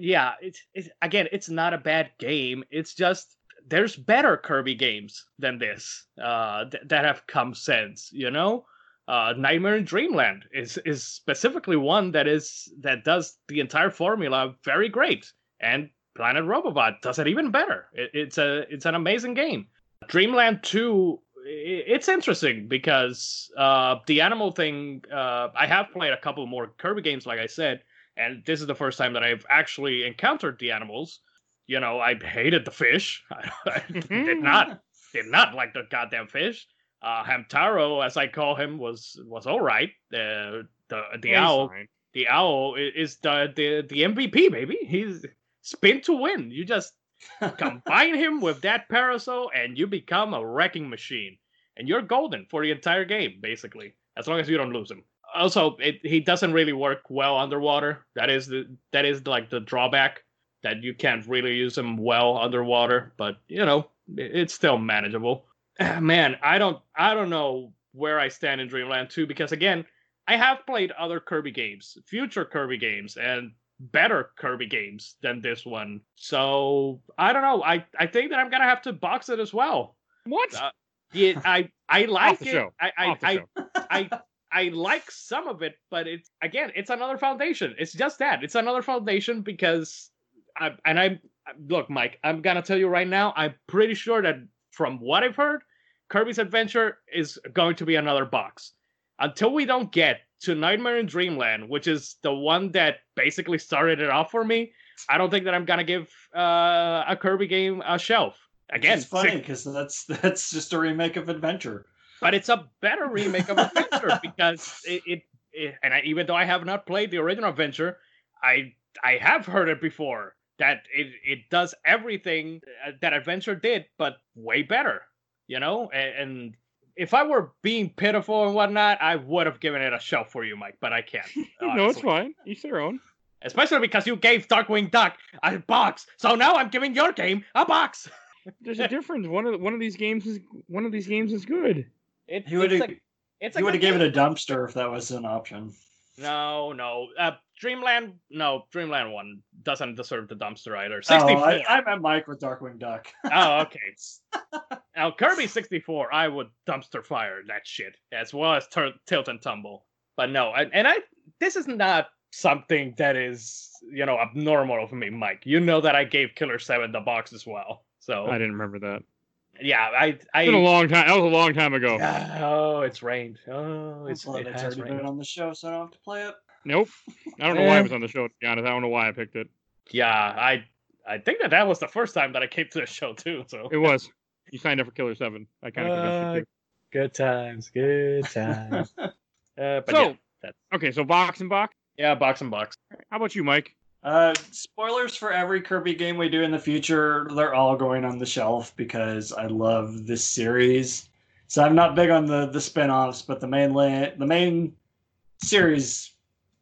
Yeah it's, it's again it's not a bad game it's just there's better kirby games than this uh th- that have come since you know uh nightmare in dreamland is is specifically one that is that does the entire formula very great and planet robobot does it even better it, it's a it's an amazing game dreamland 2 it's interesting because uh the animal thing uh i have played a couple more kirby games like i said and this is the first time that I've actually encountered the animals. You know, I hated the fish. I did not did not like the goddamn fish. Uh, Hamtaro, as I call him, was was all right. The the the he's owl fine. the owl is the the the MVP baby. He's spin to win. You just combine him with that parasol, and you become a wrecking machine. And you're golden for the entire game, basically, as long as you don't lose him. Also, it, he doesn't really work well underwater. That is the that is like the drawback that you can't really use him well underwater. But you know, it's still manageable. Ah, Man, I don't I don't know where I stand in Dreamland 2 because again, I have played other Kirby games, future Kirby games, and better Kirby games than this one. So I don't know. I, I think that I'm gonna have to box it as well. What? Uh, Yeah, I I like it. show. I I, I, show. I I like some of it, but it's again, it's another foundation. It's just that. It's another foundation because I and I look, Mike, I'm gonna tell you right now, I'm pretty sure that from what I've heard, Kirby's Adventure is going to be another box. Until we don't get to Nightmare in Dreamland, which is the one that basically started it off for me, I don't think that I'm gonna give uh, a Kirby game a shelf. Again, it's funny because that's that's just a remake of Adventure. but it's a better remake of Adventure because it, it, it and I, even though I have not played the original Adventure, I I have heard it before that it it does everything uh, that Adventure did, but way better. You know, and, and if I were being pitiful and whatnot, I would have given it a shelf for you, Mike, but I can't. no, it's honestly. fine. Each their own. Especially because you gave Darkwing Duck a box, so now I'm giving your game a box. There's a difference. One of the, one of these games is one of these games is good. It, He would it's have it's a he would have good given it a dumpster if that was an option. No, no. Uh, Dreamland, no. Dreamland one doesn't deserve the dumpster either. Oh, Sixty-four. I, I meant Mike with Darkwing Duck. oh, okay. now Kirby sixty-four, I would dumpster fire that shit as well as tur- tilt and tumble. But no, and, and I this is not something that is you know abnormal for me, Mike. You know that I gave Killer Seven the box as well. So I didn't remember that. yeah, I I. It's been a long time. That was a long time ago. oh, it's rained. Oh, it's it it's has already rained. been on the show, so I don't have to play it. Nope. I don't know why Eh. it was on the show. To be honest, I don't know why I picked it. Yeah, I I think that that was the first time that I came to the show too. So It was. You signed up for Killer Seven. I kind of Uh, convinced you. good times, good times. uh, but So- yeah, that's, Okay, so box and box. yeah, box and box. How about you, Mike? Uh, spoilers for every Kirby game we do in the future. They're all going on the shelf because I love this series. So I'm not big on the the spin-offs, but the main la- the main series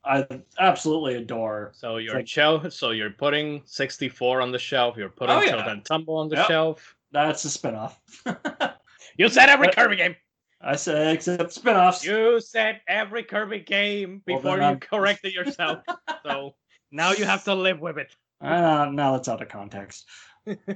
I absolutely adore. So your like- shelf. So you're putting 64 on the shelf. You're putting Oh, yeah. Tumble on the Yep. shelf. That's a spin-off. You said every But- Kirby game. I say except spin-offs. You said every Kirby game before then you corrected yourself. so now you have to live with it. Uh, now that's out of context.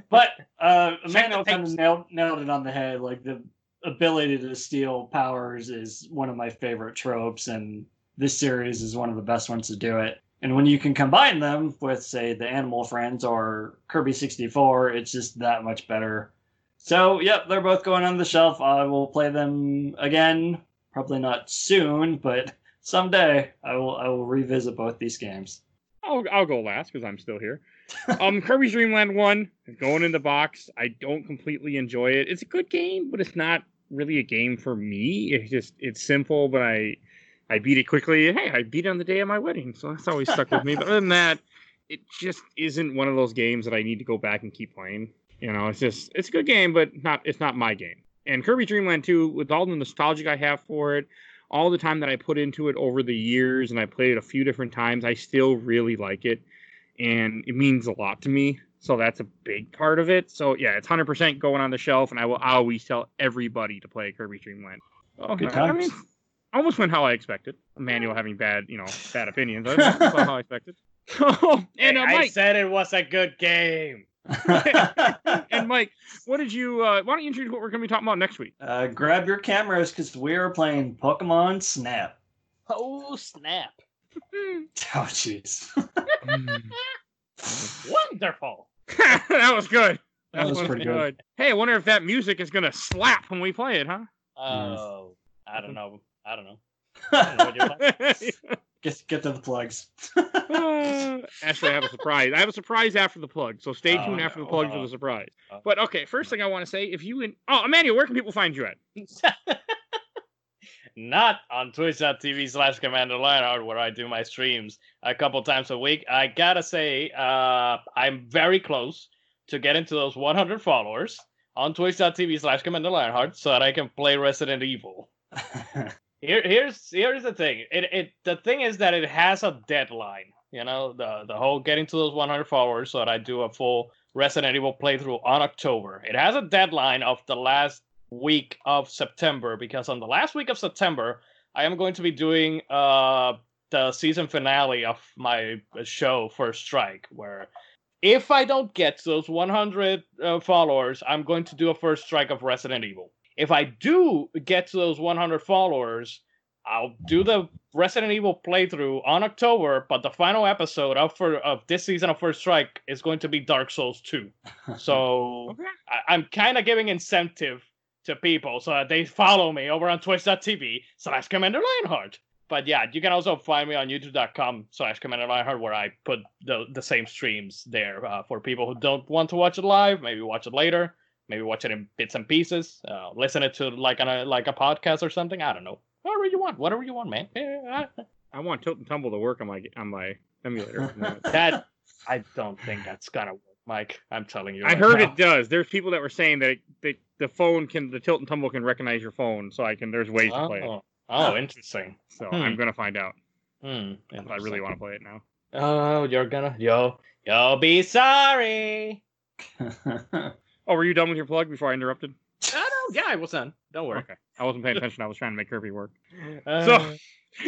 But uh, Emmanuel kind of nailed, nailed it on the head. Like the ability to steal powers is one of my favorite tropes, and this series is one of the best ones to do it. And when you can combine them with, say, the Animal Friends or Kirby 64, it's just that much better. So, yep, they're both going on the shelf. I will play them again. Probably not soon, but someday I will. I will revisit both these games. I'll I'll go last because I'm still here. Um, Kirby's Dream Land One going in the box. I don't completely enjoy it. It's a good game, but it's not really a game for me. It's just it's simple, but I I beat it quickly. Hey, I beat it on the day of my wedding, so that's always stuck with me. But other than that, it just isn't one of those games that I need to go back and keep playing. You know, it's just it's a good game, but not it's not my game. And Kirby Dream Land 2, with all the nostalgia I have for it, all the time that I put into it over the years, and I played it a few different times, I still really like it, and it means a lot to me. So that's a big part of it. So yeah, it's 100% going on the shelf, and I will always tell everybody to play Kirby Dream Land. Oh, Good I mean, times. Almost went how I expected. Emmanuel having bad, you know, bad opinions. That's about how I expected. Oh, and uh, Hey, I said it was a good game. and Mike, what did you? Uh, why don't you introduce what we're going to be talking about next week? uh, grab your cameras because we are playing Pokemon Snap. Oh snap! Oh, jeez. Wonderful. that was good. That was pretty good. Hey, I wonder if that music is going to slap when we play it, huh? Oh, I don't know. I don't know. I don't know what you're playing. Get get to the plugs. Uh, Actually, I have a surprise. I have a surprise after the plug, so stay Oh, tuned after the no. plug for Uh, the surprise. uh. But okay, first thing I want to say, if you in oh Emmanuel, where can people find you at? Not on twitch.tv slash Commander Lionheart, where I do my streams a couple times a week. I gotta say, uh, I'm very close to getting to those 100 followers on twitch.tv slash Commander Lionheart so that I can play Resident Evil. Here, here's here's the thing. It it the thing is that it has a deadline. You know, the the whole getting to those 100 followers so that I do a full Resident Evil playthrough on October. It has a deadline of the last week of September because on the last week of September I am going to be doing uh the season finale of my show First Strike where if I don't get those 100 uh, followers, I'm going to do a first strike of Resident Evil. If I do get to those 100 followers, I'll do the Resident Evil playthrough on October, but the final episode of for of this season of First Strike is going to be Dark Souls 2. So Okay. I, I'm kind of giving incentive to people so that they follow me over on twitch.tv slash Commander Lionheart. But yeah, you can also find me on youtube.com slash Commander Lionheart where I put the, the same streams there uh, for people who don't want to watch it live, maybe watch it later, maybe watch it in bits and pieces, uh, listen it to like on a like a podcast or something. I don't know. Whatever you want, whatever you want, man. I- I want Tilt and Tumble to work on my on my emulator. that I don't think that's gonna work, Mike. I'm telling you. I right heard now. it does. There's people that were saying that the, the phone can the Tilt and Tumble can recognize your phone, so I can. There's ways to play it. Oh, oh, interesting. So Hmm. I'm gonna find out. Hmm, If I really want to play it now. Oh, you're gonna yo you'll be sorry. Oh, were you done with your plug before I interrupted? I don't. Yeah, I was done. Don't worry. Okay, I wasn't paying attention. I was trying to make Kirby work. Uh, So,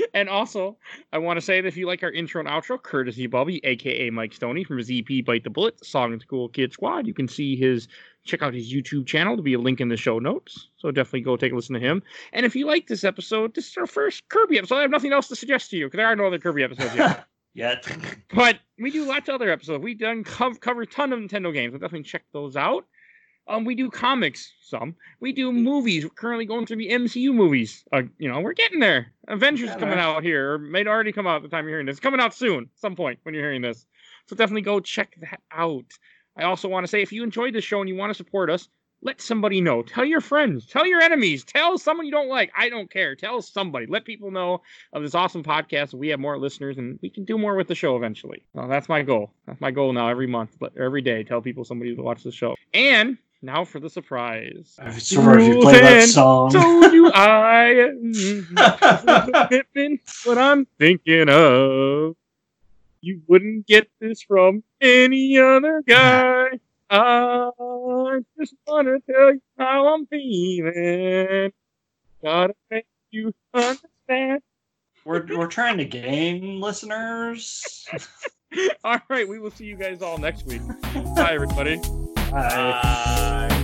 and also, I want to say that if you like our intro and outro, courtesy Bulby, aka Mike Stoney from his EP Bite the Bullet, Song and School Kid Squad, you can see his check out his YouTube channel. There'll be a link in the show notes. So definitely go take a listen to him. And if you like this episode, this is our first Kirby episode. I have nothing else to suggest to you because there are no other Kirby episodes yet. Yet. but we do lots of other episodes. We've done cover, cover a ton of Nintendo games. So definitely check those out. Um, we do comics, some. We do movies. We're currently going through the MCU movies. Uh, you know, we're getting there. Avengers Yeah, coming out here, or may already come out at the time you're hearing this. It's coming out soon, some point when you're hearing this. So definitely go check that out. I also want to say, if you enjoyed this show and you want to support us, let somebody know. Tell your friends. Tell your enemies. Tell someone you don't like. I don't care. Tell somebody. Let people know of this awesome podcast. We have more listeners, and we can do more with the show eventually. Well, that's my goal. That's my goal now. Every month, but every day, tell people somebody to watch the show. And now for the surprise. For if you play that song. So do I. Mm, Pippin, what I'm thinking of. You wouldn't get this from any other guy. I just wanna tell you how I'm feeling. Gotta make you understand. we're, we're trying to game listeners. All right, we will see you guys all next week. Bye, everybody. Bye. Bye.